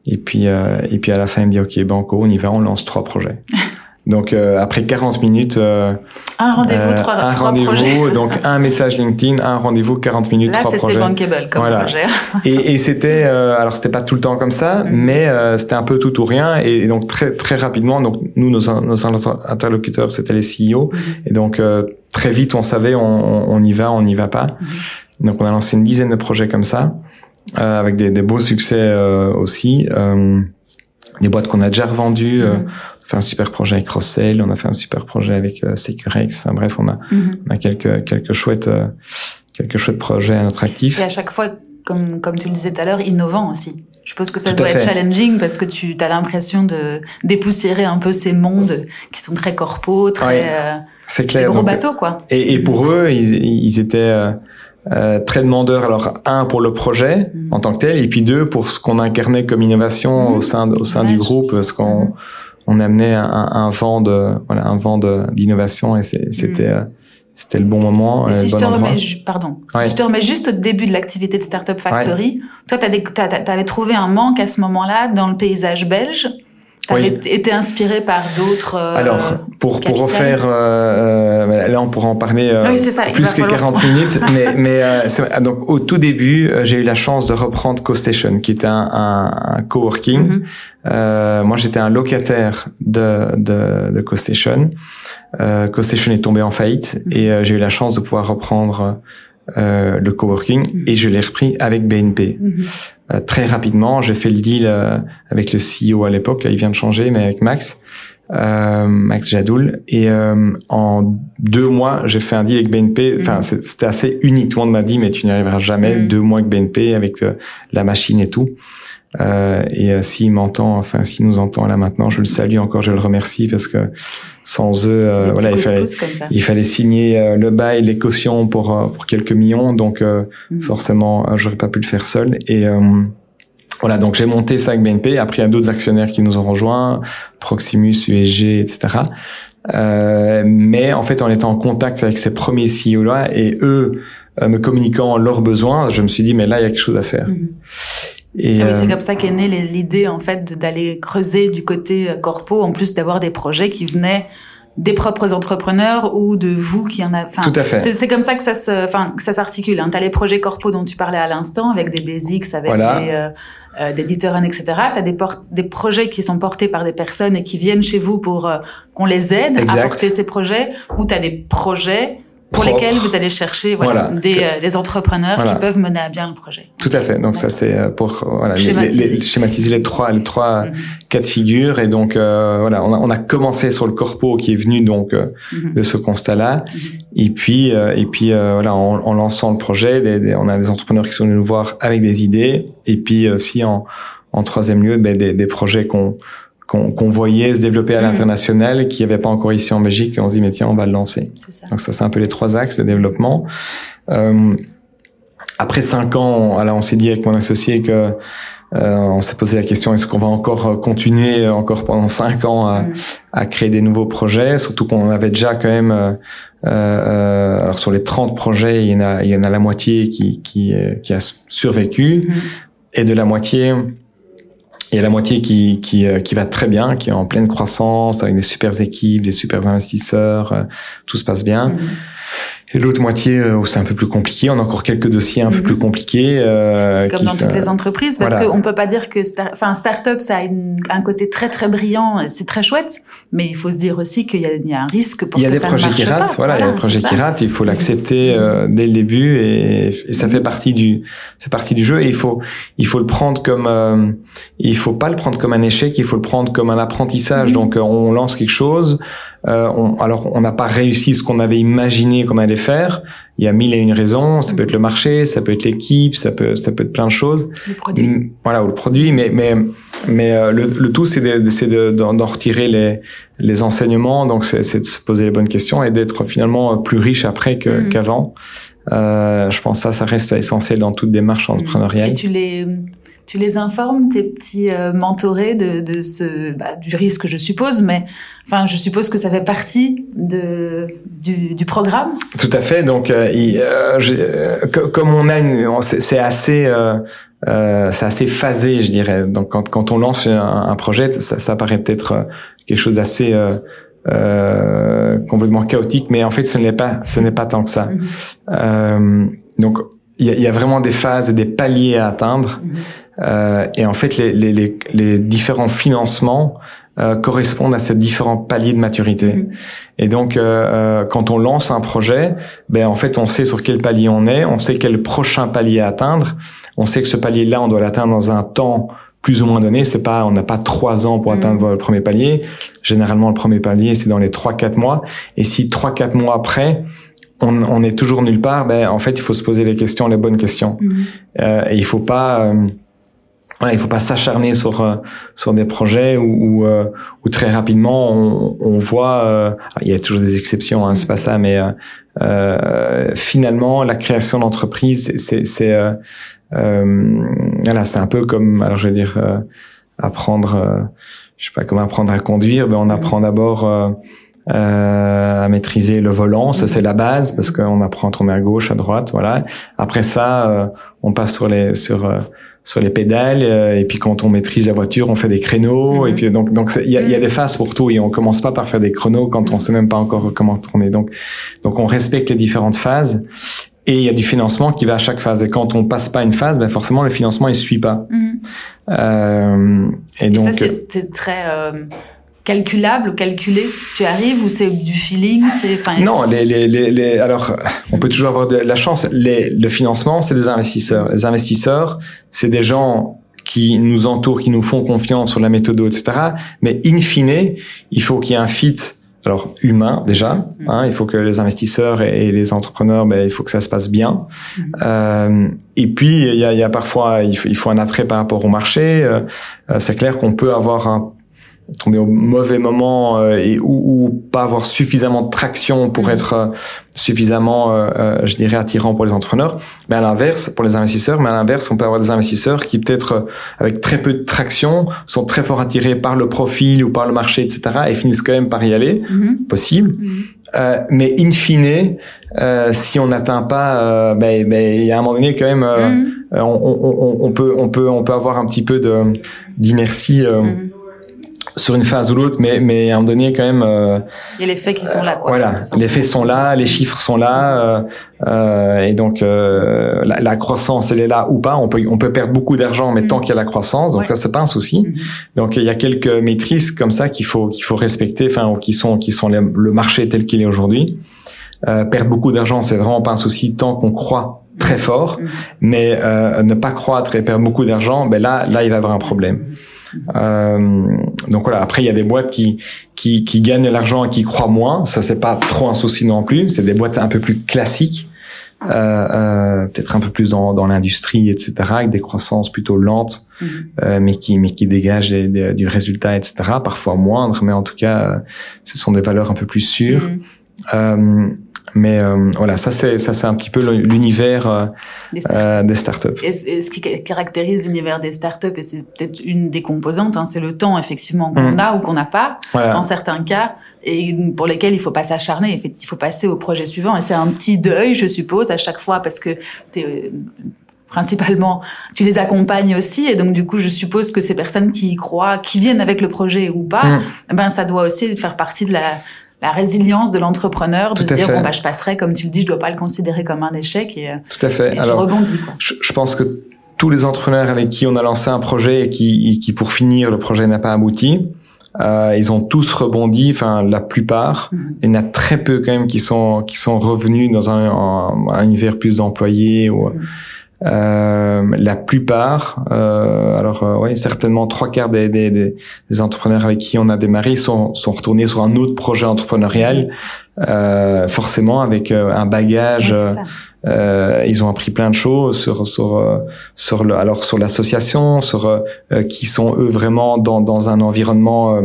[SPEAKER 2] et puis et puis à la fin il me dit ok banco, on y va, on lance trois projets. Donc euh, après 40 minutes, euh,
[SPEAKER 1] un rendez-vous, euh, trois,
[SPEAKER 2] un rendez-vous, donc un message LinkedIn, un rendez-vous, 40 minutes,
[SPEAKER 1] Là,
[SPEAKER 2] trois projets.
[SPEAKER 1] Là, c'était bankable comme
[SPEAKER 2] voilà.
[SPEAKER 1] projet.
[SPEAKER 2] et, et c'était, euh, alors c'était pas tout le temps comme ça, mm. mais euh, c'était un peu tout ou rien. Et, donc très très rapidement, donc nous nos, nos interlocuteurs c'était les CEO, mm. et donc très vite on savait on, on, y va, on n'y va pas. Mm. Donc on a lancé une dizaine de projets comme ça, avec des, des beaux succès aussi des boîtes qu'on a déjà revendues. Euh, mm-hmm. on a fait un super projet avec Rossell, on a fait un super projet avec euh, Securex. Enfin bref, on a, mm-hmm. on a quelques quelques chouettes euh, quelques chouettes projets à notre actif.
[SPEAKER 1] Et à chaque fois, comme comme tu le disais tout à l'heure, innovant aussi. Je suppose que ça doit être challenging parce que tu as l'impression de dépoussiérer un peu ces mondes qui sont très corpaux, très
[SPEAKER 2] clair.
[SPEAKER 1] Des gros bateaux quoi.
[SPEAKER 2] Et, et pour eux, ils, ils étaient euh, très demandeur. Alors un pour le projet mm. en tant que tel, et puis deux pour ce qu'on incarnait comme innovation au mm. sein au sein du groupe, parce qu'on mm. on amenait un, un, vent de voilà un vent d'innovation et c'était euh, c'était le bon moment.
[SPEAKER 1] si je te remets, pardon, si je te remets juste au début de l'activité de Startup Factory, toi, tu avais trouvé un manque à ce moment-là dans le paysage belge oui. été inspiré par d'autres. Euh,
[SPEAKER 2] Alors, pour pour refaire, euh, euh, là on pourra en parler euh, oui, ça, plus que 40 minutes, mais mais euh, donc au tout début, j'ai eu la chance de reprendre CoStation, qui était un, un, un coworking. Mm moi, j'étais un locataire de de, de CoStation. CoStation est tombé en faillite mm -hmm. et j'ai eu la chance de pouvoir reprendre euh, le coworking mm et je l'ai repris avec BNP. Mm euh, très rapidement, j'ai fait le deal euh, avec le CEO à l'époque, là il vient de changer, mais avec Max, euh, Max Jadoul. Et en deux mois, j'ai fait un deal avec BNP. Enfin, mm c'était assez unique. Tout le monde m'a dit, mais tu n'y arriveras jamais. Deux mois avec BNP, avec la machine et tout. Euh, et euh, s'il m'entend, enfin s'il nous entend là maintenant, je le salue encore, je le remercie parce que sans eux, euh, voilà, il fallait, il fallait signer euh, le bail, les cautions pour pour quelques millions, donc mm. forcément, j'aurais pas pu le faire seul. Et voilà, donc j'ai monté ça avec BNP. Après, il y a d'autres actionnaires qui nous ont rejoints, Proximus, USG, etc. Euh, mais en fait, en étant en contact avec ces premiers CEO là et eux me communiquant leurs besoins, je me suis dit mais là il y a quelque chose à faire. Mm.
[SPEAKER 1] Et ah oui, c'est euh, comme ça qu'est née l'idée en fait d'aller creuser du côté euh, corpo, en plus d'avoir des projets qui venaient des propres entrepreneurs ou de vous qui en a.
[SPEAKER 2] Enfin, Tout à fait.
[SPEAKER 1] C'est comme ça que ça se, enfin, que ça s'articule. Hein. T'as les projets corpo dont tu parlais à l'instant, avec des basics, avec
[SPEAKER 2] voilà.
[SPEAKER 1] des, euh, euh, des etc. T'as des, des projets qui sont portés par des personnes et qui viennent chez vous pour euh, qu'on les aide
[SPEAKER 2] exact.
[SPEAKER 1] à porter ces projets. Ou t'as des projets pour lesquels vous allez chercher voilà, Des, euh, des, entrepreneurs qui peuvent mener à bien le projet.
[SPEAKER 2] Tout à fait. Donc ça c'est euh, pour voilà, schématiser. Les, les, schématiser les trois les trois mm-hmm. cas de figure et donc euh, voilà on a, on a commencé sur le corpo qui est venu donc euh, mm-hmm. de ce constat là mm-hmm. et puis et puis voilà en, en, lançant le projet les, on a des entrepreneurs qui sont venus nous voir avec des idées et puis aussi en en troisième lieu ben, des, des projets qu'on qu'on voyait se développer à mm. l'international, qui n'y avait pas encore ici en Belgique, et on se dit, mais tiens, on va le lancer. Ça. Donc ça, c'est un peu les trois axes de développement. Euh, après cinq ans, alors on s'est dit avec mon associé que euh, on s'est posé la question est-ce qu'on va encore continuer encore pendant cinq ans à, mm. à créer des nouveaux projets, surtout qu'on avait déjà quand même euh, euh, alors sur les 30 projets, il y en a il y en a la moitié qui qui, qui a survécu mm-hmm. et de la moitié il y a la moitié qui, qui, euh, qui va très bien, qui est en pleine croissance, avec des super équipes, des super investisseurs, euh, tout se passe bien. Mm-hmm. Et l'autre moitié euh, où c'est un peu plus compliqué. On a encore quelques dossiers un peu mhm. plus compliqués. Euh,
[SPEAKER 1] c'est comme dans toutes les entreprises, parce qu'on peut pas dire que, enfin, start-up, ça a un côté très très brillant, c'est très chouette, mais il faut se dire aussi qu'il y, y, a un risque pour
[SPEAKER 2] il y a
[SPEAKER 1] que
[SPEAKER 2] des projets qui ratent, voilà, il y a des projets qui ratent. Il faut l'accepter euh, dès le début et, et ça fait mhm. partie du, c'est partie du jeu. Et il faut, il faut le prendre comme, euh, il faut pas le prendre comme un échec, il faut le prendre comme un apprentissage. Mhm. Donc on lance quelque chose. Euh, on, alors on n'a pas réussi ce qu'on avait imaginé qu'on allait faire. Il y a mille et une raisons. Ça peut être le marché, ça peut être l'équipe, ça peut ça peut être plein de choses.
[SPEAKER 1] Le produit. Mm,
[SPEAKER 2] voilà, ou le produit. Mais mais mais euh, le, le, tout c'est de, d'en de, retirer les les enseignements. Donc c'est de se poser les bonnes questions et d'être finalement plus riche après mm. qu'avant. Euh, je pense que ça, ça reste essentiel dans toute démarche mm. entrepreneuriale.
[SPEAKER 1] Et tu les tu les informes, tes petits euh, mentorés, de, de ce, bah, du risque, je suppose, mais enfin, je suppose que ça fait partie de, du, du programme.
[SPEAKER 2] Tout à fait. Donc, euh, euh, euh comme on a une, c'est assez, euh, c'est assez phasé, je dirais. Donc, quand, quand on lance un, un projet, ça, ça paraît peut-être quelque chose d'assez euh, complètement chaotique, mais en fait, ce n'est pas, ce n'est pas tant que ça. Mm-hmm. donc, il y a, y a, vraiment des phases et des paliers à atteindre. Mm-hmm. Euh, et en fait, les, les, les, différents financements euh, correspondent à ces différents paliers de maturité. Mm-hmm. Et donc, euh, euh, quand on lance un projet, ben en fait, on sait sur quel palier on est, on sait quel prochain palier atteindre. On sait que ce palier-là, on doit l'atteindre dans un temps plus ou moins donné. C'est pas, on n'a pas trois ans pour mm-hmm. atteindre le premier palier. Généralement, le premier palier, c'est dans les trois quatre mois. Et si trois quatre mois après, on, on, est toujours nulle part, ben en fait, il faut se poser les questions, les bonnes questions. Mm-hmm. et il faut pas voilà, il faut pas s'acharner sur euh, sur des projets où, où, euh, où très rapidement on, on voit. Euh, il y a toujours des exceptions, hein, c'est pas ça, mais finalement la création d'entreprise, c'est c'est voilà, c'est un peu comme alors je vais dire apprendre, je sais pas comment apprendre à conduire, mais on apprend d'abord. Euh, à maîtriser le volant, ça c'est la base parce qu'on apprend à tourner à gauche, à droite, voilà. Après ça, on passe sur les sur sur les pédales euh, et puis quand on maîtrise la voiture on fait des créneaux et mhm. puis donc donc il y a, y a, des phases pour tout et on commence pas par faire des chronos quand on sait même pas encore comment tourner donc donc on respecte les différentes phases et il y a du financement qui va à chaque phase et quand on passe pas une phase ben forcément le financement il suit pas
[SPEAKER 1] mhm. euh, et, donc ça c'est très euh calculable ou calculé Tu arrives ou c'est du feeling C'est
[SPEAKER 2] non. Les, les, les, alors, on peut toujours avoir de la chance. Les, le financement, c'est des investisseurs. Les investisseurs, c'est des gens qui nous entourent, qui nous font confiance sur la méthode, etc. Mais in fine, il faut qu'il y ait un fit. Alors humain déjà, mm. hein, il faut que les investisseurs et, les entrepreneurs, ben, il faut que ça se passe bien. Mm. Euh, et puis il y a, y a parfois il faut, il faut, un attrait par rapport au marché. Euh, c'est clair qu'on peut avoir un tomber au mauvais moment euh, et ou, ou, pas avoir suffisamment de traction pour mm. être euh, suffisamment, euh, je dirais, attirant pour les entrepreneurs. Mais à l'inverse, pour les investisseurs, mais à l'inverse, on peut avoir des investisseurs qui peut-être avec très peu de traction sont très fort attirés par le profil ou par le marché, etc. et finissent quand même par y aller, mm-hmm. possible. Mm-hmm. mais in fine, si on n'atteint pas, ben, ben, il y a un moment donné quand même, mm. on, on, on, peut, on peut, on peut avoir un petit peu de d'inertie sur une phase ou l'autre, mais mais à un moment donné quand même. Euh,
[SPEAKER 1] Il y a les faits qui sont là. Quoi,
[SPEAKER 2] voilà, les faits sont là, les chiffres sont là, euh, euh, et donc euh, la, la, croissance elle est là ou pas. On peut on peut perdre beaucoup d'argent, mais tant mm. qu'il y a la croissance, donc ça c'est pas un souci. Mm-hmm. Donc il y a quelques maîtrises comme ça qu'il faut qu'il faut respecter, enfin qui sont qui sont le marché tel qu'il est aujourd'hui. Euh, perdre beaucoup d'argent, c'est vraiment pas un souci tant qu'on croit très fort, mm-hmm. mais euh, ne pas croître et perdre beaucoup d'argent, ben là là il va y avoir un problème. Euh, donc voilà. Après, il y a des boîtes qui qui, qui gagnent de l'argent et qui croient moins. Ça, c'est pas trop un souci non plus. C'est des boîtes un peu plus classiques. Euh, euh, peut-être un peu plus dans, dans l'industrie, etc., avec des croissances plutôt lentes, euh, mais qui mais qui dégagent du résultat, etc. Parfois moindre, mais en tout cas, euh, ce sont des valeurs un peu plus sûres. Mm-hmm. Mais euh, voilà, ça c'est ça c'est un petit peu l'univers euh, des, startups. Euh, des startups.
[SPEAKER 1] Et, ce qui caractérise l'univers des startups, et c'est peut-être une des composantes, hein, c'est le temps effectivement qu'on mm. a ou qu'on n'a pas dans certains cas, et pour lesquels il faut pas s'acharner. Il faut passer au projet suivant, et c'est un petit deuil, je suppose, à chaque fois parce que es, principalement, tu les accompagnes aussi, et donc du coup, je suppose que ces personnes qui y croient, qui viennent avec le projet ou pas, mm. ben ça doit aussi faire partie de la la résilience de l'entrepreneur de se dire bon bah je passerai comme tu le dis, je dois pas le considérer comme un échec et
[SPEAKER 2] tout à fait.
[SPEAKER 1] Alors, je rebondis. Quoi.
[SPEAKER 2] Je, pense que tous les entrepreneurs avec qui on a lancé un projet et qui, qui pour finir le projet n'a pas abouti, euh, ils ont tous rebondi, enfin la plupart. Mhm. Il y en a très peu quand même qui sont qui sont revenus dans un, un, univers plus d'employés ou mhm. Euh, la plupart, euh, alors euh, oui, certainement trois quarts des, des, des, entrepreneurs avec qui on a démarré sont, sont retournés sur un autre projet entrepreneurial, euh, forcément avec euh, un bagage. Euh, ils ont appris plein de choses sur sur sur le alors sur l'association, sur qui sont eux vraiment dans dans un environnement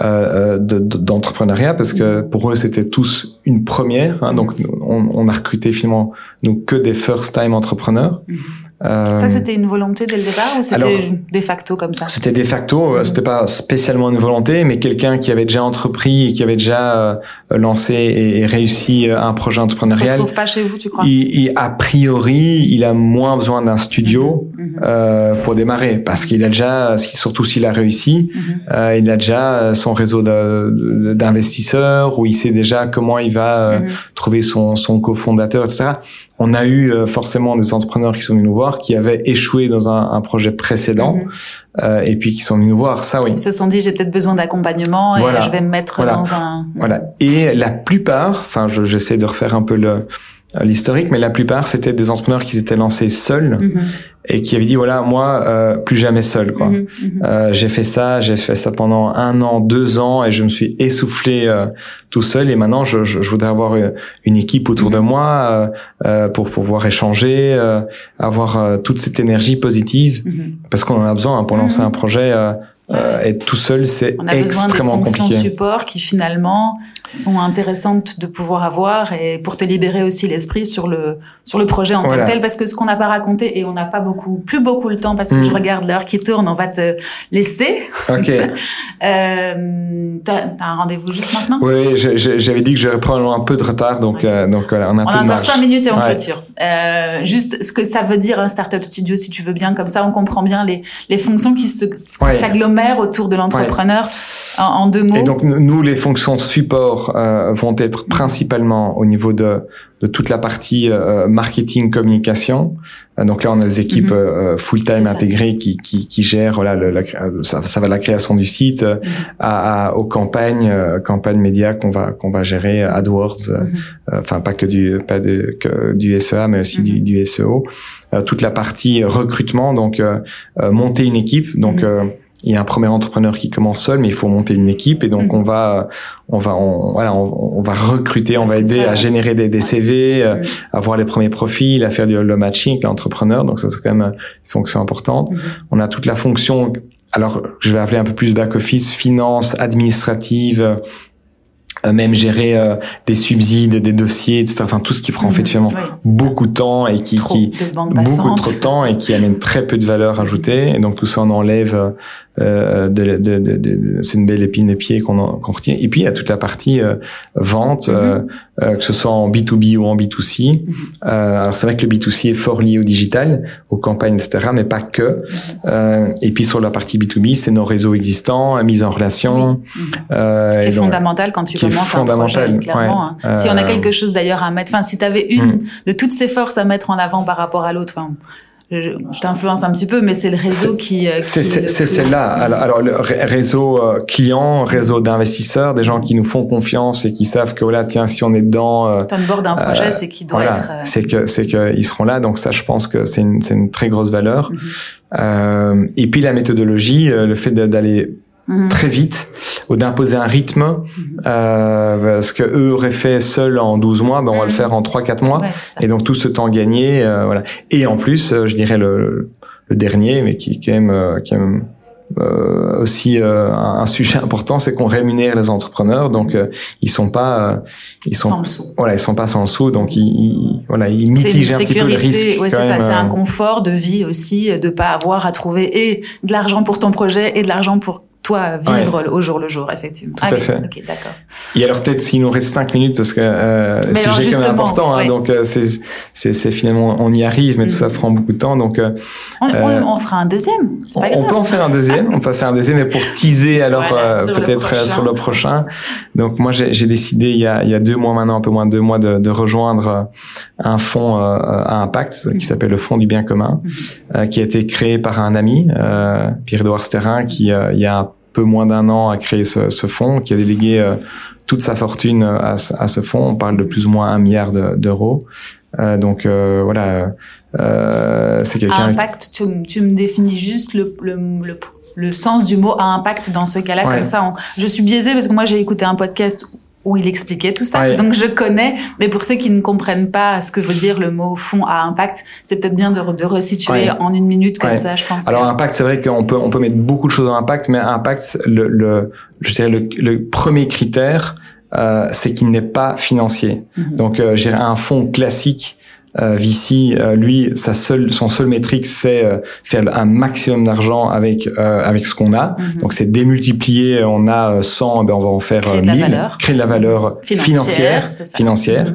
[SPEAKER 2] euh, d'entrepreneuriat parce que pour eux c'était tous une première hein, donc on, on, a recruté finalement nous que des first time entrepreneurs.
[SPEAKER 1] Mhm. Euh, ça, c'était une volonté dès le départ ou c'était de facto comme ça?
[SPEAKER 2] C'était de facto. Euh, c'était pas spécialement une volonté, mais quelqu'un qui avait déjà entrepris et qui avait déjà euh, lancé et, réussi un projet entrepreneurial. Il se
[SPEAKER 1] pas chez vous, tu crois?
[SPEAKER 2] il, A priori, il a moins besoin d'un studio mhm. Mhm. euh, pour démarrer parce qu'il a déjà, surtout s'il a réussi, mhm. euh, il a déjà son réseau d'investisseurs où il sait déjà comment il va trouver son, son cofondateur, etc. On a eu forcément des entrepreneurs qui sont venus nous voir qui avaient échoué dans un, un projet précédent mhm. euh, et puis qui sont venus nous voir. Ça, oui.
[SPEAKER 1] Ils se sont dit j'ai peut-être besoin d'accompagnement et je vais me mettre dans un.
[SPEAKER 2] Voilà. Et la plupart, enfin, j'essaie de refaire un peu le l'historique, mais la plupart c'était des entrepreneurs qui s'étaient lancés seuls mhm. et qui avaient dit voilà moi euh, plus jamais seul quoi. Mhm, mhm. euh, j'ai fait ça, j'ai fait ça pendant un an, deux ans et je me suis essoufflé euh, tout seul et maintenant je, je, je, voudrais avoir une équipe autour de moi euh, pour pouvoir échanger, avoir toute cette énergie positive parce qu'on en a besoin hein, pour lancer un projet. Euh, être tout seul, c'est extrêmement compliqué. On a besoin
[SPEAKER 1] de support qui finalement sont intéressantes de pouvoir avoir et pour te libérer aussi l'esprit sur le sur le projet en tant que tel. Parce que ce qu'on n'a pas raconté et on n'a pas beaucoup plus beaucoup le temps parce que je mm. regarde l'heure qui tourne on va te laisser.
[SPEAKER 2] Ok.
[SPEAKER 1] Euh, t'as as un rendez-vous juste maintenant?
[SPEAKER 2] Oui j'avais dit que j'aurais probablement un peu de retard donc euh, donc voilà on a,
[SPEAKER 1] on a encore cinq minutes et on clôture. Euh, juste ce que ça veut dire un startup studio si tu veux bien comme ça on comprend bien les les fonctions qui se s'agglomèrent autour de l'entrepreneur en, en, deux mots
[SPEAKER 2] et donc nous les fonctions support euh, vont être principalement au niveau de, de toute la partie euh, marketing communication. Euh, donc là, on a des équipes mhm. full-time intégrées qui, qui, qui gèrent voilà, le, la, ça, ça, va de la création du site mhm. à, à, aux campagnes, campagnes médias qu'on va qu'on va gérer, AdWords, mhm. enfin pas que du pas de, que du SEA, mais aussi du, du, SEO. toute la partie recrutement, donc monter une équipe, donc il y a un premier entrepreneur qui commence seul, mais il faut monter une équipe et donc mm. on va, on va, on, voilà, on, va recruter, on va aider à générer des, des CV, euh, mm. à voir les premiers profils, à faire du, le matching avec l'entrepreneur. Donc ça c'est quand même une fonction importante. Mm. On a toute la fonction, alors je vais appeler un peu plus back office, finance, administrative, euh, même gérer euh, des subsides, des dossiers, etc. Enfin tout ce qui prend en fait finalement beaucoup de temps et qui, qui beaucoup trop de temps et qui amène très peu de valeur ajoutée. Et donc tout ça on enlève euh, de, de, de, de c'est une belle épine des pieds qu'on qu'on retient. Et puis il y a toute la partie euh, vente, euh, que ce soit en B2B ou en B2C. Mm-hmm. alors c'est vrai que le B2C est fort lié au digital, aux campagnes, etc. Mais pas que. Mm-hmm. et puis sur la partie B2B, c'est nos réseaux existants, mise en relation.
[SPEAKER 1] Euh, qui est fondamental quand tu un projet, clairement. Hein. Si on a quelque chose d'ailleurs à mettre, enfin si tu avais une mm. de toutes ces forces à mettre en avant par rapport à l'autre, enfin je, je t'influence un petit peu, mais c'est le réseau qui.
[SPEAKER 2] Euh, c'est celle-là. Alors, alors, le réseau euh, client, réseau d'investisseurs, des gens qui nous font confiance et qui savent que voilà, tiens, si on est dedans.
[SPEAKER 1] Euh, on bord d'un projet, euh, c'est qu'il doit
[SPEAKER 2] voilà,
[SPEAKER 1] être.
[SPEAKER 2] C'est que c'est qu'ils seront là. Donc ça, je pense que c'est une, une très grosse valeur. Mhm. et puis la méthodologie, le fait d'aller Mhm. très vite ou d'imposer un rythme mhm. euh, ce que eux auraient fait seuls en 12 mois ben on va le mhm. faire en 3 4 mois et donc tout ce temps gagné euh, voilà et en plus euh, je dirais le, le dernier mais qui, est même euh, qui est même euh, aussi euh, un, sujet important, c'est qu'on rémunère les entrepreneurs, donc euh, ils sont pas,
[SPEAKER 1] ils sont, sans
[SPEAKER 2] voilà, ils sont pas sans sous, donc ils, voilà, ils mitigent un petit peu le risque.
[SPEAKER 1] Ouais, c'est ça, c'est un confort de vie aussi, de pas avoir à trouver et de l'argent pour ton projet et de l'argent pour toi vivre au jour le jour, effectivement.
[SPEAKER 2] Tout à fait.
[SPEAKER 1] Ok, d'accord.
[SPEAKER 2] Et alors peut-être s'il nous reste cinq minutes parce que euh, le sujet est quand même important, hein, donc euh, c'est c'est finalement on y arrive, mais tout ça mhm. prend beaucoup de temps, donc
[SPEAKER 1] euh, on, on, euh, on, fera un deuxième.
[SPEAKER 2] On, on, peut en faire un deuxième, on peut faire un deuxième, mais pour teaser alors peut-être sur le prochain. Donc moi j'ai décidé il y a il y a deux mois maintenant, un peu moins de deux mois, de, de rejoindre un fonds à impact qui mhm. s'appelle le Fonds du bien commun, mhm. qui a été créé par un ami, Pierre-Edouard Sterrin, qui il y a un peu moins d'un an à créer ce, ce fonds, qui a délégué euh, toute sa fortune à, à, ce fonds. On parle de plus ou moins un milliard d'euros. Euh, donc euh, voilà, euh, c'est quelqu'un.
[SPEAKER 1] Impact, tu, tu, me définis juste le, le, le, le, sens du mot à impact dans ce cas-là, comme ça. je suis biaisée parce que moi j'ai écouté un podcast où il expliquait tout ça. Donc je connais, mais pour ceux qui ne comprennent pas ce que veut dire le mot fond à impact, c'est peut-être bien de, de resituer en une minute comme ça, je pense.
[SPEAKER 2] Alors impact, c'est vrai qu'on peut on peut mettre beaucoup de choses en impact, mais impact, le, le je dirais le, le premier critère, euh, c'est qu'il n'est pas financier. Mm-hmm. Donc euh, j'ai un fonds classique euh, Vici, euh, lui, sa seule, son seul métrique, c'est euh, faire un maximum d'argent avec euh, avec ce qu'on a. Mhm. Donc c'est démultiplier. On a 100, ben on va en faire créer 1000, créer de la valeur financière. Financière.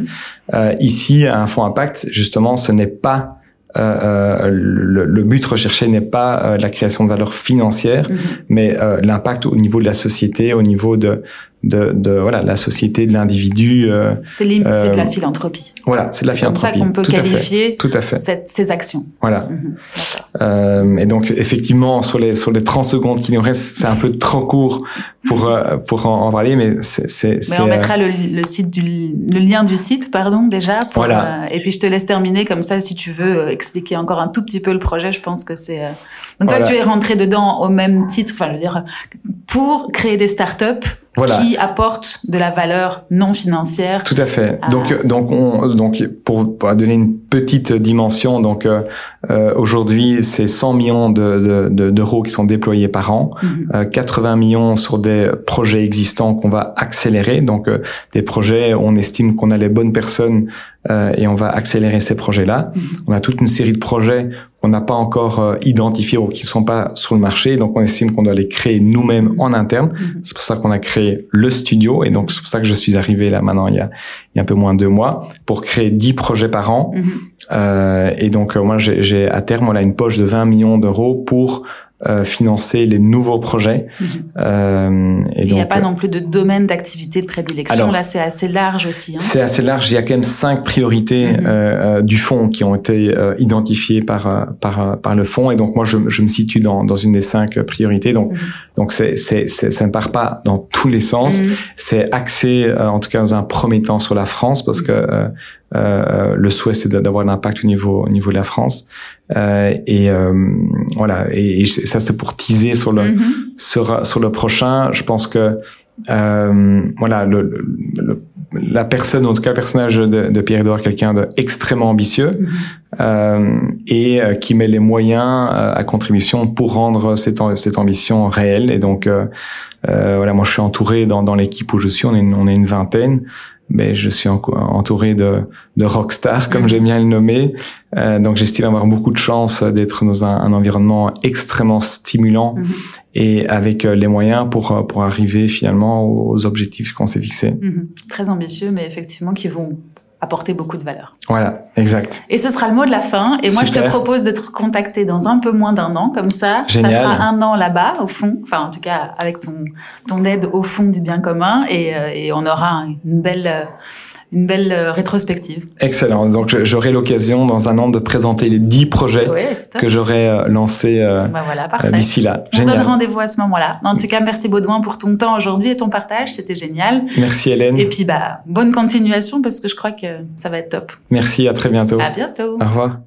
[SPEAKER 2] Mhm. ici, un fonds impact, justement, ce n'est pas euh, le, le, but recherché n'est pas la création de valeur financière, mhm. mais l'impact au niveau de la société, au niveau de de, de voilà la société de l'individu. Euh,
[SPEAKER 1] c'est de la euh, philanthropie.
[SPEAKER 2] Voilà, c'est de la philanthropie.
[SPEAKER 1] C'est comme ça qu'on peut
[SPEAKER 2] Tout
[SPEAKER 1] qualifier
[SPEAKER 2] Tout à fait.
[SPEAKER 1] Cette, ces actions.
[SPEAKER 2] Voilà. Euh, et donc effectivement sur les sur les 30 secondes qui nous restent, c'est un peu trop court pour euh, pour en, en, parler, mais c'est.
[SPEAKER 1] Mais on mettra le, le, site du le lien du site, pardon déjà. Pour, voilà. et puis je te laisse terminer comme ça si tu veux expliquer encore un tout petit peu le projet. Je pense que c'est. Donc toi tu es rentré dedans au même titre, enfin je veux dire pour créer des startups qui apporte de la valeur non financière.
[SPEAKER 2] Tout à fait. Donc, donc, on, donc, pour, pour, donner une petite dimension, donc euh, euh aujourd'hui, c'est 100 millions de, de, d'euros qui sont déployés par an, 80 mhm. euh, millions sur des projets existants qu'on va accélérer. Donc, euh, des projets, on estime qu'on a les bonnes personnes et on va accélérer ces projets-là. Mhm. On a toute une série de projets qu'on n'a pas encore identifiés ou qui sont pas sur le marché, donc on estime qu'on doit les créer nous-mêmes en interne. Mhm. C'est pour ça qu'on a créé le studio et donc c'est pour ça que je suis arrivé là maintenant il y a, il y a un peu moins de deux mois pour créer 10 projets par an. Mhm. Euh, et donc euh, moi j'ai à terme on a une poche de 20 millions d'euros pour euh, financer les nouveaux projets. Mhm.
[SPEAKER 1] Euh, et il n'y a pas non plus de domaine d'activité de prédilection. Là, c'est assez large aussi. Hein.
[SPEAKER 2] C'est assez large. Il y a quand même cinq priorités mhm. euh, du fonds qui ont été identifiées par par par le fonds. Et donc moi, je, je me situe dans dans une des cinq priorités. Donc mhm. donc c'est c'est ça ne part pas dans tous les sens. C'est axé en tout cas dans un premier temps sur la France parce que euh, le souhait c'est d'avoir un impact au niveau au niveau de la France euh, et euh, voilà et, et, ça c'est pour teaser sur le mm-hmm. sur sur le prochain je pense que euh, voilà le, le, la personne en tout cas le personnage de, de Pierre Edouard quelqu'un d'extrêmement ambitieux mm-hmm. Et euh, qui met les moyens à contribution pour rendre cette cette ambition réelle et donc voilà moi je suis entouré dans dans l'équipe où je suis on est on est une vingtaine mais je suis entouré de, de rockstars, comme mm. j'aime bien le nommer. Euh, donc j'estime avoir beaucoup de chance d'être dans un, un, environnement extrêmement stimulant mm-hmm. et avec euh, les moyens pour, pour arriver finalement aux objectifs qu'on s'est fixés.
[SPEAKER 1] Mm-hmm. Très ambitieux, mais effectivement qui vont apporter beaucoup de valeur.
[SPEAKER 2] Voilà, exact.
[SPEAKER 1] Et ce sera le mot de la fin. Et moi, je te propose d'être contacté dans un peu moins d'un an, comme ça. Ça fera un an là-bas, au fond. Enfin, en tout cas, avec ton, ton aide au fond du bien commun. Et, euh, et on aura une belle, euh, une belle euh, rétrospective.
[SPEAKER 2] Excellent. Donc j'aurai l'occasion dans un an de présenter les dix projets que j'aurai euh, lancés euh, bah voilà, d'ici là.
[SPEAKER 1] On se donne rendez-vous à ce moment-là. En tout cas, merci Baudouin pour ton temps aujourd'hui et ton partage. C'était génial.
[SPEAKER 2] Merci Hélène.
[SPEAKER 1] Et puis bah bonne continuation parce que je crois que ça va être top.
[SPEAKER 2] Merci. À très bientôt.
[SPEAKER 1] À bientôt.
[SPEAKER 2] Au revoir.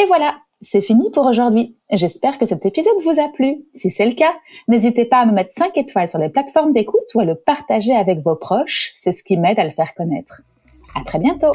[SPEAKER 4] Et voilà, c'est fini pour aujourd'hui. J'espère que cet épisode vous a plu. Si c'est le cas, n'hésitez pas à me mettre 5 étoiles sur les plateformes d'écoute ou à le partager avec vos proches. C'est ce qui m'aide à le faire connaître. À très bientôt!